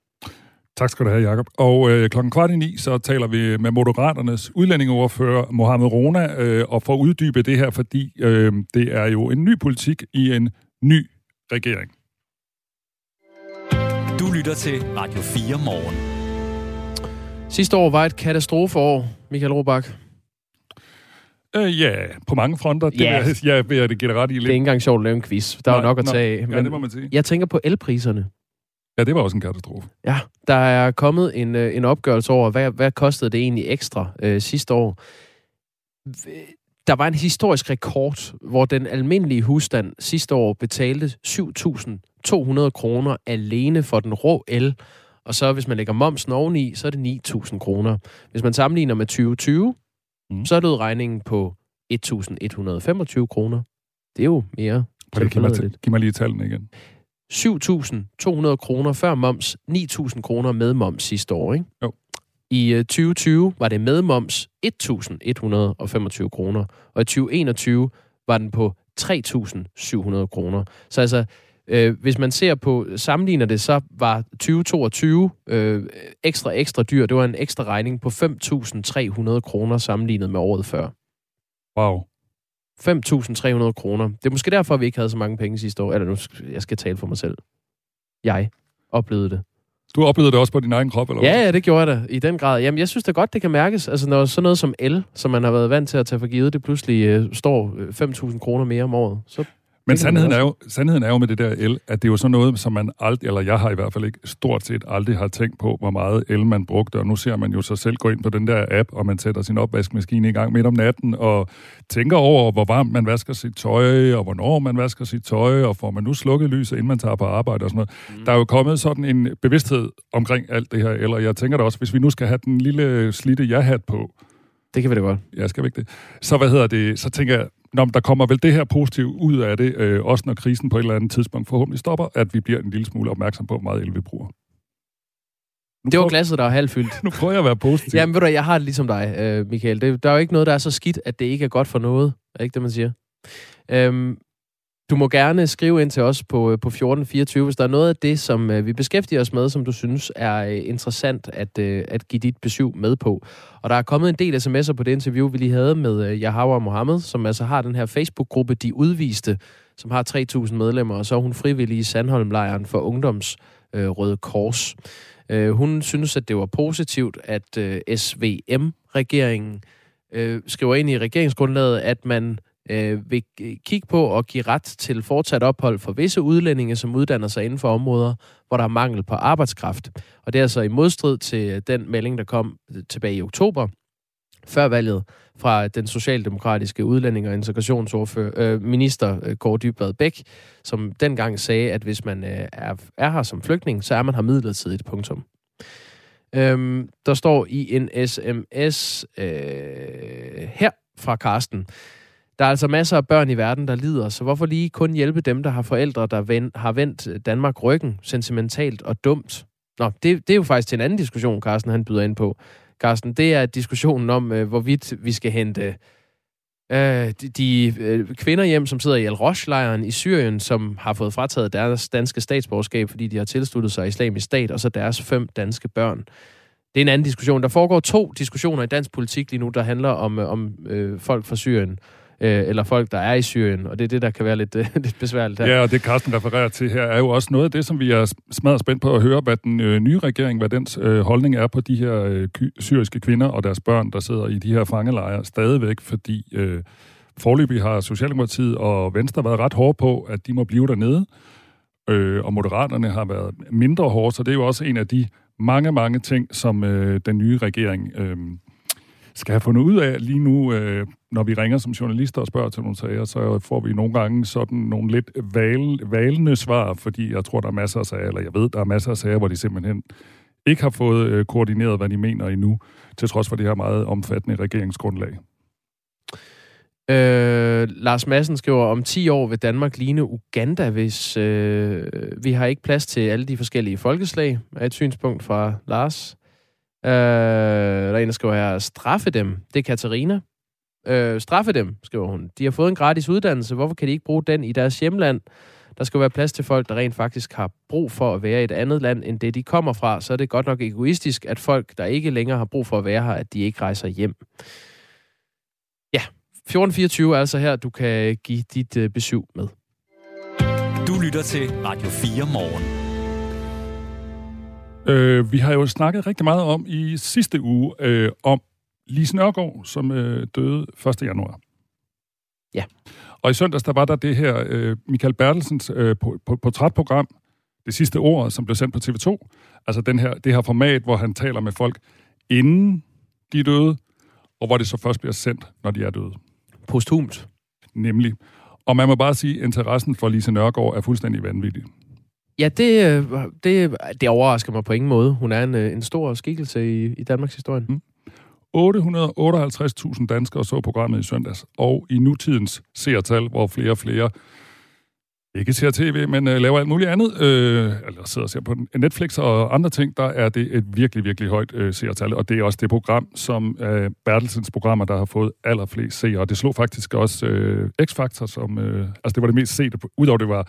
Tak skal du have, Jacob. Og øh, klokken kvart i ni, så taler vi med Moderaternes udlændingeordfører Mohamed Rona, øh, og for at uddybe det her, fordi øh, det er jo en ny politik i en ny regering. Du lytter til Radio 4 morgen. Sidste år var et katastrofeår, Michael Robach. Øh, ja, på mange fronter. Det ja. vil jeg, jeg vil give ret i lidt. Det er ikke engang sjovt at lave en quiz. Der er nok at tage af. Men ja, det må man sige. Jeg tænker på elpriserne. Ja, det var også en katastrofe. Ja, der er kommet en, øh, en opgørelse over, hvad, hvad kostede det egentlig ekstra øh, sidste år. Der var en historisk rekord, hvor den almindelige husstand sidste år betalte 7.200 kroner alene for den rå el. Og så hvis man lægger momsen oveni, så er det 9.000 kroner. Hvis man sammenligner med 2020, mm. så lød regningen på 1.125 kroner. Det er jo mere. Prøv, giv, mig, giv mig lige tallene igen. 7.200 kroner før moms, 9.000 kroner med moms sidste år, ikke? Jo. I 2020 var det med moms 1.125 kroner, og i 2021 var den på 3.700 kroner. Så altså, øh, hvis man ser på, sammenligner det, så var 2022 øh, ekstra ekstra dyr. Det var en ekstra regning på 5.300 kroner sammenlignet med året før. Wow. 5.300 kroner. Det er måske derfor, vi ikke havde så mange penge sidste år. Eller nu, jeg skal tale for mig selv. Jeg oplevede det. Du oplevede det også på din egen krop, eller hvad? Ja, ja, det gjorde jeg da, i den grad. Jamen, jeg synes da godt, det kan mærkes. Altså, når sådan noget som el, som man har været vant til at tage for givet, det pludselig øh, står øh, 5.000 kroner mere om året, så men sandheden er, jo, sandheden er jo med det der el, at det er jo sådan noget, som man aldrig, eller jeg har i hvert fald ikke stort set aldrig har tænkt på, hvor meget el man brugte. Og nu ser man jo sig selv gå ind på den der app, og man sætter sin opvaskemaskine i gang midt om natten, og tænker over, hvor varmt man vasker sit tøj, og hvornår man vasker sit tøj, og får man nu slukket lyset, inden man tager på arbejde og sådan noget. Mm. Der er jo kommet sådan en bevidsthed omkring alt det her el, og jeg tænker da også, hvis vi nu skal have den lille slitte ja-hat på, det kan vi da godt. Ja, skal ikke det? Så hvad hedder det? Så tænker jeg, Nå, men der kommer vel det her positive ud af det, øh, også når krisen på et eller andet tidspunkt forhåbentlig stopper, at vi bliver en lille smule opmærksom på, hvor meget el vi bruger. Nu det var glasset, der var halvfyldt. nu prøver jeg at være positiv. Jamen ved du, jeg har det ligesom dig, øh, Michael. Det, der er jo ikke noget, der er så skidt, at det ikke er godt for noget. Er ikke det, man siger? Øhm, du må gerne skrive ind til os på, øh, på 1424, hvis der er noget af det, som øh, vi beskæftiger os med, som du synes er øh, interessant at, at give dit besøg med på. Og der er kommet en del sms'er på det interview, vi lige havde med Yahawa Mohammed, som altså har den her Facebook-gruppe De Udviste, som har 3.000 medlemmer, og så er hun frivillig i Sandholmlejren for Ungdoms øh, Røde Kors. Øh, hun synes, at det var positivt, at øh, SVM-regeringen øh, skriver ind i regeringsgrundlaget, at man øh, vil kigge på og give ret til fortsat ophold for visse udlændinge, som uddanner sig inden for områder, hvor der er mangel på arbejdskraft. Og det er altså i modstrid til øh, den melding, der kom øh, tilbage i oktober, før valget, fra den socialdemokratiske udlænding- og integrationsordfører, øh, minister øh, Kåre Dybvad Bæk, som dengang sagde, at hvis man øh, er, er her som flygtning, så er man her midlertidigt, punktum. Øhm, der står i en sms øh, her fra Karsten, der er altså masser af børn i verden, der lider, så hvorfor lige kun hjælpe dem, der har forældre, der ven, har vendt Danmark ryggen, sentimentalt og dumt? Nå, det, det er jo faktisk til en anden diskussion, Carsten han byder ind på. Carsten, det er diskussionen om, øh, hvorvidt vi skal hente øh, de, de øh, kvinder hjem, som sidder i Al-Rosh-lejren i Syrien, som har fået frataget deres danske statsborgerskab, fordi de har tilsluttet sig islamisk stat, og så deres fem danske børn. Det er en anden diskussion. Der foregår to diskussioner i dansk politik lige nu, der handler om, øh, om øh, folk fra Syrien øh, eller folk, der er i Syrien, og det er det, der kan være lidt, øh, lidt besværligt her. Ja, og det Carsten refererer til her, er jo også noget af det, som vi er smadret spændt på at høre, hvad den øh, nye regering, hvad dens øh, holdning er på de her øh, syriske kvinder og deres børn, der sidder i de her fangelejre stadigvæk, fordi øh, forløbig har Socialdemokratiet og Venstre været ret hårde på, at de må blive dernede, øh, og Moderaterne har været mindre hårde, så det er jo også en af de mange, mange ting, som øh, den nye regering øh, skal have fundet ud af lige nu, øh, når vi ringer som journalister og spørger til nogle sager, så får vi nogle gange sådan nogle lidt val, valende svar, fordi jeg tror, der er masser af sager, eller jeg ved, der er masser af sager, hvor de simpelthen ikke har fået øh, koordineret, hvad de mener endnu, til trods for det her meget omfattende regeringsgrundlag. Øh, Lars Madsen skriver, om 10 år vil Danmark ligne Uganda, hvis øh, vi har ikke plads til alle de forskellige folkeslag, er et synspunkt fra Lars. Øh, der er en, der skriver her, straffe dem. Det er Katarina. Øh, straffe dem, skriver hun. De har fået en gratis uddannelse. Hvorfor kan de ikke bruge den i deres hjemland? Der skal være plads til folk, der rent faktisk har brug for at være i et andet land, end det de kommer fra. Så er det godt nok egoistisk, at folk, der ikke længere har brug for at være her, at de ikke rejser hjem. Ja, 1424 er altså her, du kan give dit øh, besøg med. Du lytter til Radio 4 morgen. Øh, vi har jo snakket rigtig meget om i sidste uge øh, om Lise Nørgaard, som øh, døde 1. januar. Ja. Og i søndags, der var der det her øh, Michael Bertelsens øh, portrætprogram, det sidste ord, som blev sendt på TV2. Altså den her, det her format, hvor han taler med folk, inden de er døde, og hvor det så først bliver sendt, når de er døde. Posthumt. Nemlig. Og man må bare sige, at interessen for Lise Nørgaard er fuldstændig vanvittig. Ja, det, øh, det, det overrasker mig på ingen måde. Hun er en, øh, en stor skikkelse i, i Danmarks historie. Mm. 858.000 danskere så programmet i søndags, og i nutidens seertal, hvor flere og flere ikke ser tv, men øh, laver alt muligt andet, øh, eller sidder og ser på Netflix og andre ting, der er det et virkelig, virkelig højt øh, seertal, og det er også det program, som øh, Bertelsens programmer, der har fået allerflest seere, og det slog faktisk også øh, X-Factor, som, øh, altså det var det mest sete, udover det var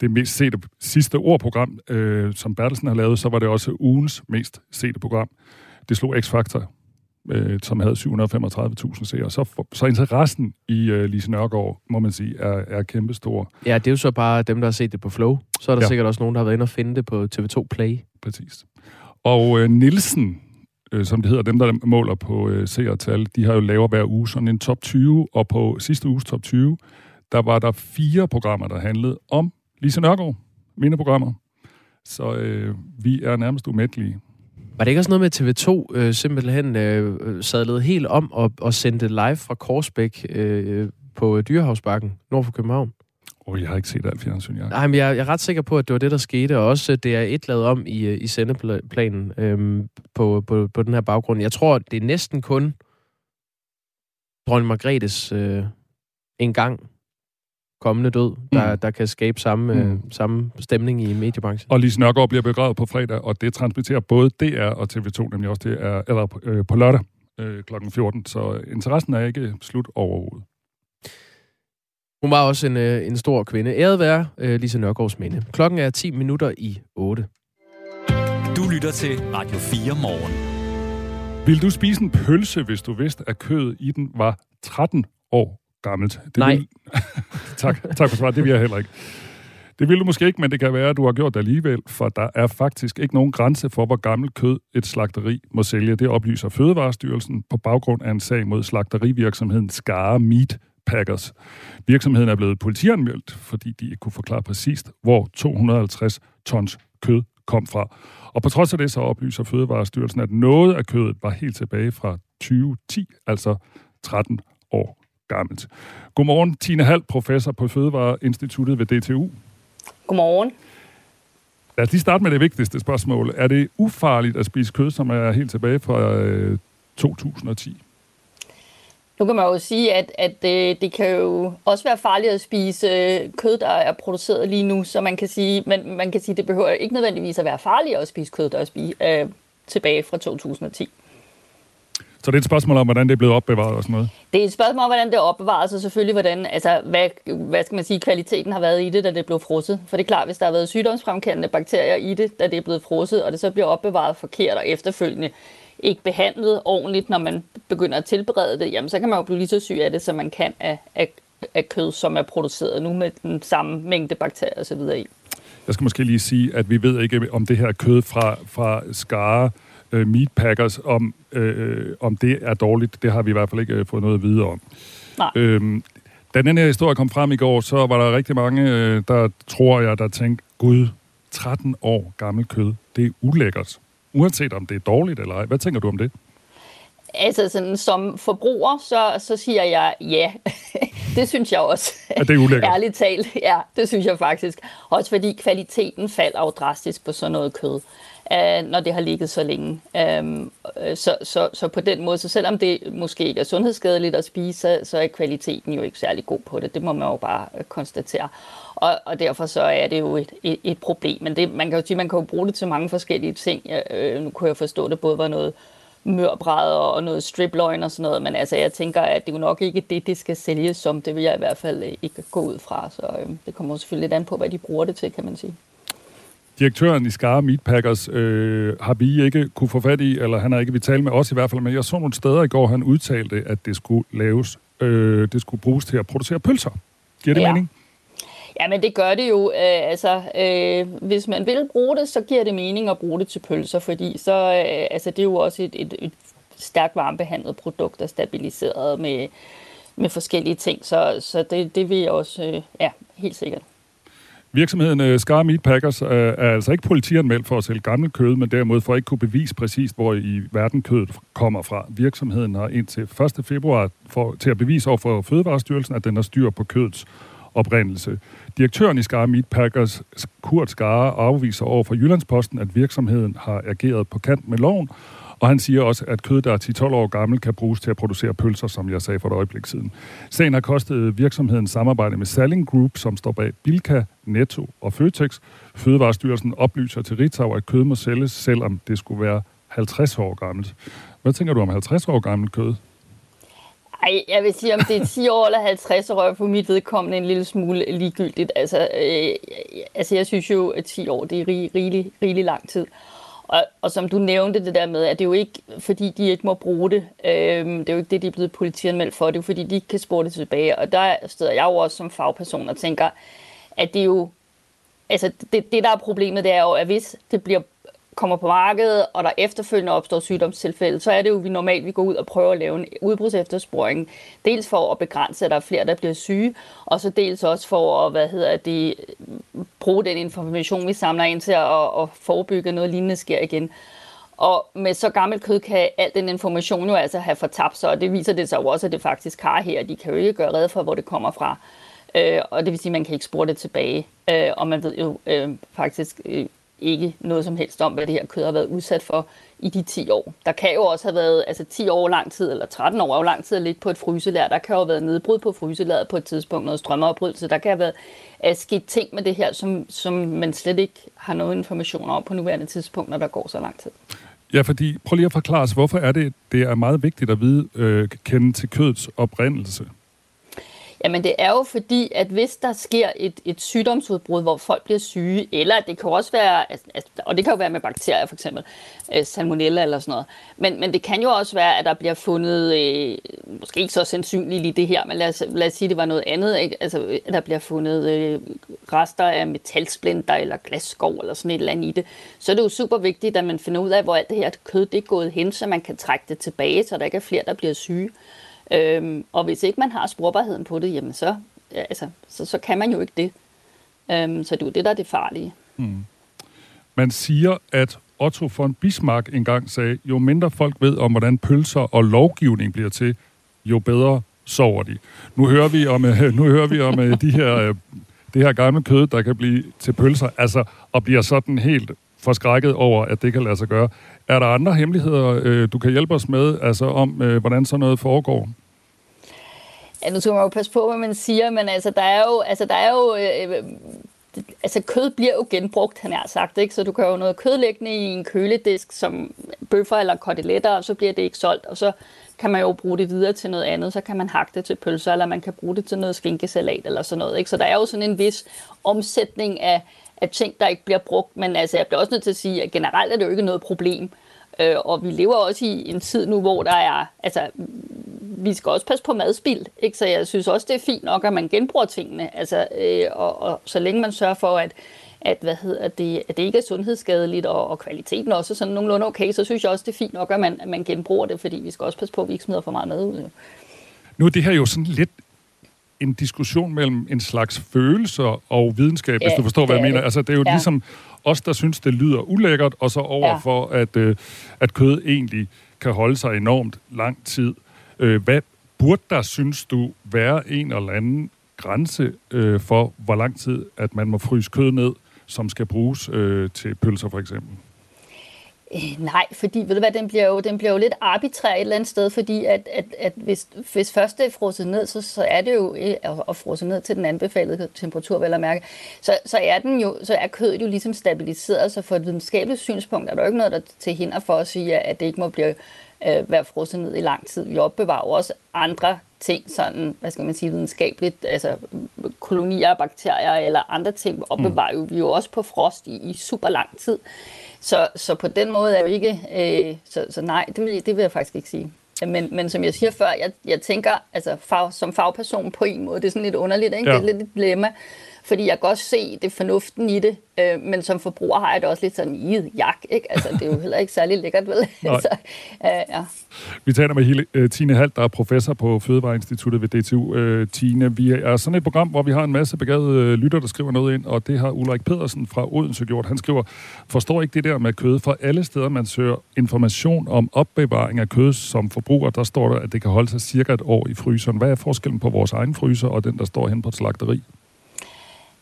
det mest sete sidste ordprogram, øh, som Bertelsen har lavet, så var det også ugens mest sete program. Det slog X-Factor, øh, som havde 735.000 seere. Så, så interessen i øh, Lise Nørgaard, må man sige, er, er kæmpestor. Ja, det er jo så bare dem, der har set det på Flow. Så er der ja. sikkert også nogen, der har været inde og finde det på TV2 Play. Præcis. Og øh, Nielsen, øh, som det hedder, dem, der måler på øh, seertal, de har jo lavet hver uge sådan en top 20, og på sidste uges top 20, der var der fire programmer, der handlede om Lise Nørgaard, mine programmer. Så øh, vi er nærmest umættelige. Var det ikke også noget med TV2 øh, simpelthen øh, sadlede helt om og, og sendte live fra Korsbæk øh, på Dyrehavsbakken nord for København? Og jeg har ikke set alt fjernsyn, jeg. Nej, men jeg, jeg er ret sikker på, at det var det, der skete, og også det er et lavet om i, øh, i sendeplanen øh, på, på, på den her baggrund. Jeg tror, det er næsten kun dronning Margrethes øh, en gang kommende død, der, mm. der kan skabe samme, mm. øh, samme stemning i mediebranchen. Og Lise Nørgaard bliver begravet på fredag, og det transmitterer både DR og TV2, nemlig også det er, eller øh, på lørdag øh, kl. 14, så interessen er ikke slut overhovedet. Hun var også en, øh, en stor kvinde. Æret være øh, Lise Nørgaards minde. Klokken er 10 minutter i 8. Du lytter til Radio 4 morgen. Vil du spise en pølse, hvis du vidste, at kødet i den var 13 år gammelt? Det Nej. Vil... tak, tak for svaret. Det vil jeg heller ikke. Det vil du måske ikke, men det kan være, at du har gjort det alligevel, for der er faktisk ikke nogen grænse for, hvor gammel kød et slagteri må sælge. Det oplyser Fødevarestyrelsen på baggrund af en sag mod slagterivirksomheden Skare Meat Packers. Virksomheden er blevet politianmeldt, fordi de ikke kunne forklare præcist, hvor 250 tons kød kom fra. Og på trods af det, så oplyser Fødevarestyrelsen, at noget af kødet var helt tilbage fra 2010, altså 13 år gammelt. Godmorgen, Tine Hall, professor på Fødevareinstituttet ved DTU. Godmorgen. Lad os lige starte med det vigtigste spørgsmål. Er det ufarligt at spise kød, som er helt tilbage fra øh, 2010? Nu kan man jo sige, at, at det, øh, det kan jo også være farligt at spise øh, kød, der er produceret lige nu, så man kan sige, man, man kan sige, det behøver ikke nødvendigvis at være farligt at spise kød, der er spise, øh, tilbage fra 2010. Så det er et spørgsmål om, hvordan det er blevet opbevaret og sådan noget? Det er et spørgsmål om, hvordan det er opbevaret, og selvfølgelig, hvordan, altså, hvad, hvad skal man sige, kvaliteten har været i det, da det blev frosset. For det er klart, hvis der har været sygdomsfremkaldende bakterier i det, da det er blevet frosset, og det så bliver opbevaret forkert og efterfølgende ikke behandlet ordentligt, når man begynder at tilberede det, jamen så kan man jo blive lige så syg af det, som man kan af, af, af kød, som er produceret nu med den samme mængde bakterier osv. i. Jeg skal måske lige sige, at vi ved ikke, om det her kød fra, fra skare øh, meatpackers, om, øh, om det er dårligt. Det har vi i hvert fald ikke øh, fået noget at vide om. Nej. Øhm, da den her historie kom frem i går, så var der rigtig mange, øh, der tror jeg, der tænkte, gud, 13 år gammel kød, det er ulækkert. Uanset om det er dårligt eller ej. Hvad tænker du om det? Altså sådan, som forbruger, så, så siger jeg ja. det synes jeg også. Er det ulækkert? Ærligt talt, ja, det synes jeg faktisk. Også fordi kvaliteten falder jo drastisk på sådan noget kød uh, når det har ligget så længe. Um, så, så, så på den måde, så selvom det måske ikke er sundhedsskadeligt at spise, så, så er kvaliteten jo ikke særlig god på det. Det må man jo bare uh, konstatere. Og, og derfor så er det jo et, et, et problem. Men det, man kan jo sige, man kan jo bruge det til mange forskellige ting. Uh, nu kunne jeg forstå, at det både var noget mørbrædder og noget stripløgn og sådan noget, men altså jeg tænker, at det er jo nok ikke det, det skal sælges som. Det vil jeg i hvert fald ikke gå ud fra, så øh, det kommer selvfølgelig lidt an på, hvad de bruger det til, kan man sige direktøren i Skare Meatpackers øh, har vi ikke kunne få fat i, eller han har ikke vil tale med os i hvert fald, men jeg så nogle steder i går, han udtalte, at det skulle laves, øh, det skulle bruges til at producere pølser. Giver det ja. mening? Ja, men det gør det jo. Øh, altså, øh, hvis man vil bruge det, så giver det mening at bruge det til pølser, fordi så, øh, altså, det er jo også et, et, et stærkt varmebehandlet produkt, der er stabiliseret med, med forskellige ting, så, så det, det vil jeg også, øh, ja, helt sikkert. Virksomheden øh, Scar Meat Packers øh, er altså ikke politianmeldt for at sælge gammel kød, men derimod for at ikke kunne bevise præcist, hvor i verden kødet kommer fra. Virksomheden har indtil 1. februar for, til at bevise over for Fødevarestyrelsen, at den har styr på kødets oprindelse. Direktøren i Skar Meat Packers, Kurt Skare, afviser over for Jyllandsposten, at virksomheden har ageret på kant med loven, og han siger også, at kød, der er 10-12 år gammel, kan bruges til at producere pølser, som jeg sagde for et øjeblik siden. Sagen har kostet virksomheden samarbejde med Salling Group, som står bag Bilka, Netto og Føtex. Fødevarestyrelsen oplyser til Ritzau, at kød må sælges, selvom det skulle være 50 år gammelt. Hvad tænker du om 50 år gammelt kød? Ej, jeg vil sige, om det er 10 år eller 50 år, for mit vedkommende en lille smule ligegyldigt. Altså, øh, altså jeg synes jo, at 10 år, det er rig, rigelig, rigelig lang tid. Og, og som du nævnte det der med, at det er jo ikke, fordi de ikke må bruge det. Øhm, det er jo ikke det, de er blevet politianmeldt for. Det er jo fordi, de ikke kan spore det tilbage. Og der steder jeg jo også som fagperson og tænker, at det er jo... Altså, det, det der er problemet, det er jo, at hvis det bliver kommer på markedet, og der efterfølgende opstår sygdomstilfælde, så er det jo, vi normalt vi går ud og prøver at lave en udbrudseftersporing. Dels for at begrænse, at der er flere, der bliver syge, og så dels også for at hvad hedder det, bruge den information, vi samler ind til at, at forebygge, at noget lignende sker igen. Og med så gammelt kød kan al den information jo altså have fortabt sig, og det viser det sig jo også, at det faktisk har her. De kan jo ikke gøre red for, hvor det kommer fra. Øh, og det vil sige, at man kan ikke spore det tilbage. Øh, og man ved jo øh, faktisk øh, ikke noget som helst om, hvad det her kød har været udsat for i de 10 år. Der kan jo også have været, altså 10 år lang tid, eller 13 år er jo lang tid at ligge på et fryselær. Der kan jo have været nedbrud på fryselæret på et tidspunkt, noget strømmeoprydelse. Der kan have været er sket ting med det her, som, som man slet ikke har noget information om på nuværende tidspunkt, når der går så lang tid. Ja, fordi prøv lige at forklare os, hvorfor er det, det er meget vigtigt at vide, øh, kende til kødets oprindelse? Jamen det er jo fordi, at hvis der sker et, et sygdomsudbrud, hvor folk bliver syge, eller det kan også være, altså, altså, og det kan jo være med bakterier for eksempel, øh, salmonella eller sådan noget, men, men det kan jo også være, at der bliver fundet, øh, måske ikke så sandsynligt i det her, men lad os, lad os sige, det var noget andet, ikke? altså at der bliver fundet øh, rester af metalsplinter eller glasskov eller sådan et eller andet i det, så er det jo super vigtigt, at man finder ud af, hvor alt det her kød det er gået hen, så man kan trække det tilbage, så der ikke er flere, der bliver syge. Øhm, og hvis ikke man har sporbarheden på det, jamen så, ja, altså, så, så kan man jo ikke det. Øhm, så det er jo det, der er det farlige. Mm. Man siger, at Otto von Bismarck engang sagde, jo mindre folk ved om, hvordan pølser og lovgivning bliver til, jo bedre sover de. Nu hører vi om, øh, nu hører vi om øh, de her, øh, det her gamle kød, der kan blive til pølser, altså, og bliver sådan helt forskrækket over, at det kan lade sig gøre. Er der andre hemmeligheder, du kan hjælpe os med, altså om, hvordan sådan noget foregår? Ja, nu skal man jo passe på, hvad man siger, men altså, der er jo, altså, der er jo øh, øh altså kød bliver jo genbrugt, han har sagt, ikke? så du kan jo noget kød liggende i en køledisk som bøffer eller koteletter, og så bliver det ikke solgt, og så kan man jo bruge det videre til noget andet, så kan man hakke det til pølser, eller man kan bruge det til noget skinkesalat eller sådan noget. Ikke? Så der er jo sådan en vis omsætning af, af ting, der ikke bliver brugt, men altså, jeg bliver også nødt til at sige, at generelt er det jo ikke noget problem. Øh, og vi lever også i en tid nu, hvor der er, altså, vi skal også passe på madspil, ikke? så jeg synes også, det er fint nok, at man genbruger tingene, altså, øh, og, og så længe man sørger for, at, at, hvad hedder det, at det ikke er sundhedsskadeligt, og, og kvaliteten også er sådan nogenlunde okay, så synes jeg også, det er fint nok, at man, at man genbruger det, fordi vi skal også passe på, at vi ikke smider for meget mad ud. Nu er det her jo sådan lidt en diskussion mellem en slags følelser og videnskab, ja, hvis du forstår, hvad jeg mener. Altså, det er jo ja. ligesom os, der synes, det lyder ulækkert, og så over ja. for, at, øh, at kød egentlig kan holde sig enormt lang tid. Øh, hvad burde der, synes du, være en eller anden grænse øh, for, hvor lang tid, at man må fryse kød ned, som skal bruges øh, til pølser for eksempel? Øh, nej, fordi ved du hvad, den bliver jo, den bliver jo lidt arbitrær et eller andet sted, fordi at, at, at hvis, hvis først det er frosset ned, så, så er det jo at, at frose ned til den anbefalede temperatur, vel at mærke, så, så, er den jo, så er kødet jo ligesom stabiliseret, så for et videnskabeligt synspunkt er der jo ikke noget, der til hinder for at sige, at det ikke må blive, øh, være frosset ned i lang tid. Vi opbevarer jo også andre ting, sådan, hvad skal man sige, videnskabeligt, altså kolonier af bakterier eller andre ting, opbevarer mm. vi jo også på frost i, i super lang tid. Så, så på den måde er jo ikke... Øh, så, så nej, det vil, det vil jeg faktisk ikke sige. Men, men som jeg siger før, jeg, jeg tænker altså fag, som fagperson på en måde, det er sådan lidt underligt, ikke? Ja. det er lidt et dilemma, fordi jeg kan også se det fornuften i det, øh, men som forbruger har jeg det også lidt sådan, i jak, ikke? Altså, det er jo heller ikke særlig lækkert, vel? så, øh, ja. Vi taler med hele, uh, Tine Halt, der er professor på Fødevareinstituttet ved DTU. Øh, Tine, vi er sådan et program, hvor vi har en masse begavede uh, lytter, der skriver noget ind, og det har Ulrik Pedersen fra Odense gjort. Han skriver, forstår ikke det der med kød, for alle steder, man søger information om opbevaring af kød som forbruger, der står der, at det kan holde sig cirka et år i fryseren. Hvad er forskellen på vores egen fryser og den, der står hen på et slagteri?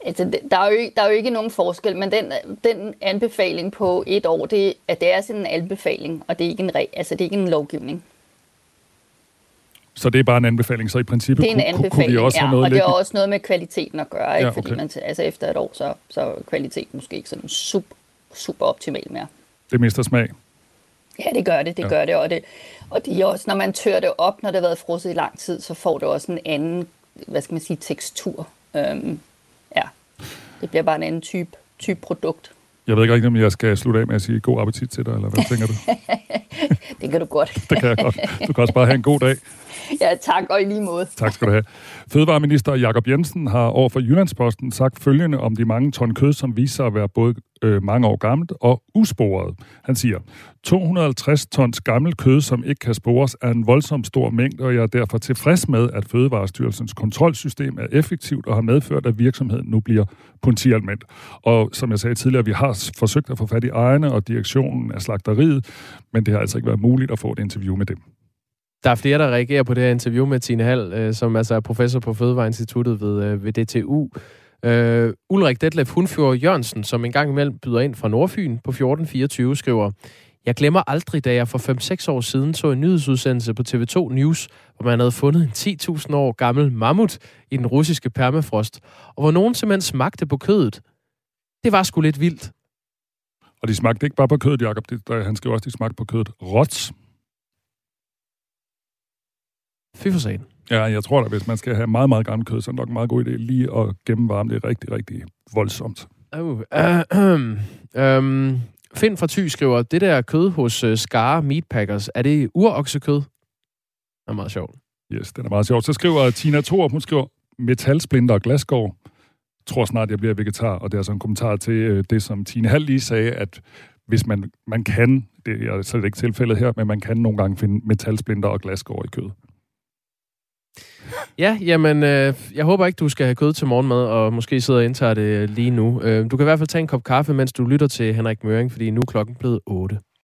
Altså, der, er jo, ikke, der er jo ikke nogen forskel, men den, den anbefaling på et år, det, at det er sådan en anbefaling, og det er ikke en, altså, det er ikke en lovgivning. Så det er bare en anbefaling, så i princippet det er en anbefaling, kunne vi også ja, have noget og det har også noget med kvaliteten at gøre, ikke? Ja, okay. fordi man, altså efter et år, så, så er kvaliteten måske ikke sådan super, super optimal mere. Det mister smag? Ja, det gør det, det ja. gør det, og det, og det er også, når man tør det op, når det har været frosset i lang tid, så får det også en anden, hvad skal man sige, tekstur. Øhm, det bliver bare en anden type, type produkt. Jeg ved ikke rigtig, om jeg skal slutte af med at sige god appetit til dig, eller hvad tænker du? det kan du godt. det kan jeg godt. Du kan også bare have en god dag. Ja, tak, og i lige måde. Tak skal du have. Fødevareminister Jakob Jensen har over for Jyllandsposten sagt følgende om de mange ton kød, som viser sig at være både øh, mange år gammelt og usporet. Han siger, 250 tons gammelt kød, som ikke kan spores, er en voldsom stor mængde, og jeg er derfor tilfreds med, at Fødevarestyrelsens kontrolsystem er effektivt og har medført, at virksomheden nu bliver politialment. Og som jeg sagde tidligere, vi har forsøgt at få fat i ejerne og direktionen af slagteriet, men det har altså ikke været muligt at få et interview med dem. Der er flere, der reagerer på det her interview med Tine Hall, øh, som altså er professor på Fødevareinstituttet ved, øh, ved DTU. Øh, Ulrik Detlef Hundfjord Jørgensen, som en gang imellem byder ind fra Nordfyn på 1424, skriver, Jeg glemmer aldrig, da jeg for 5-6 år siden så en nyhedsudsendelse på TV2 News, hvor man havde fundet en 10.000 år gammel mammut i den russiske permafrost, og hvor nogen simpelthen smagte på kødet. Det var sgu lidt vildt. Og de smagte ikke bare på kødet, Jacob. Det, der, han skrev også, de smagte på kødet. Rots. Fy for sagen. Ja, jeg tror da, hvis man skal have meget, meget gammel kød, så er det nok en meget god idé lige at gennemvarme det rigtig, rigtig voldsomt. Uh, uh, um, Finn fra Thy skriver, det der kød hos uh, Skare Meatpackers, er det uroksekød? Det er meget sjovt. Yes, det er meget sjovt. Så skriver Tina Thor, hun skriver, metalsplinter og glasgård. tror snart, jeg bliver vegetar, og det er så en kommentar til uh, det, som Tine Hall lige sagde, at hvis man, man kan, det er slet ikke tilfældet her, men man kan nogle gange finde metalsplinter og glasgård i kød. Ja, jamen, øh, jeg håber ikke, du skal have kød til morgenmad, og måske sidder og indtager det øh, lige nu. Øh, du kan i hvert fald tage en kop kaffe, mens du lytter til Henrik Møring, fordi nu er klokken blevet 8.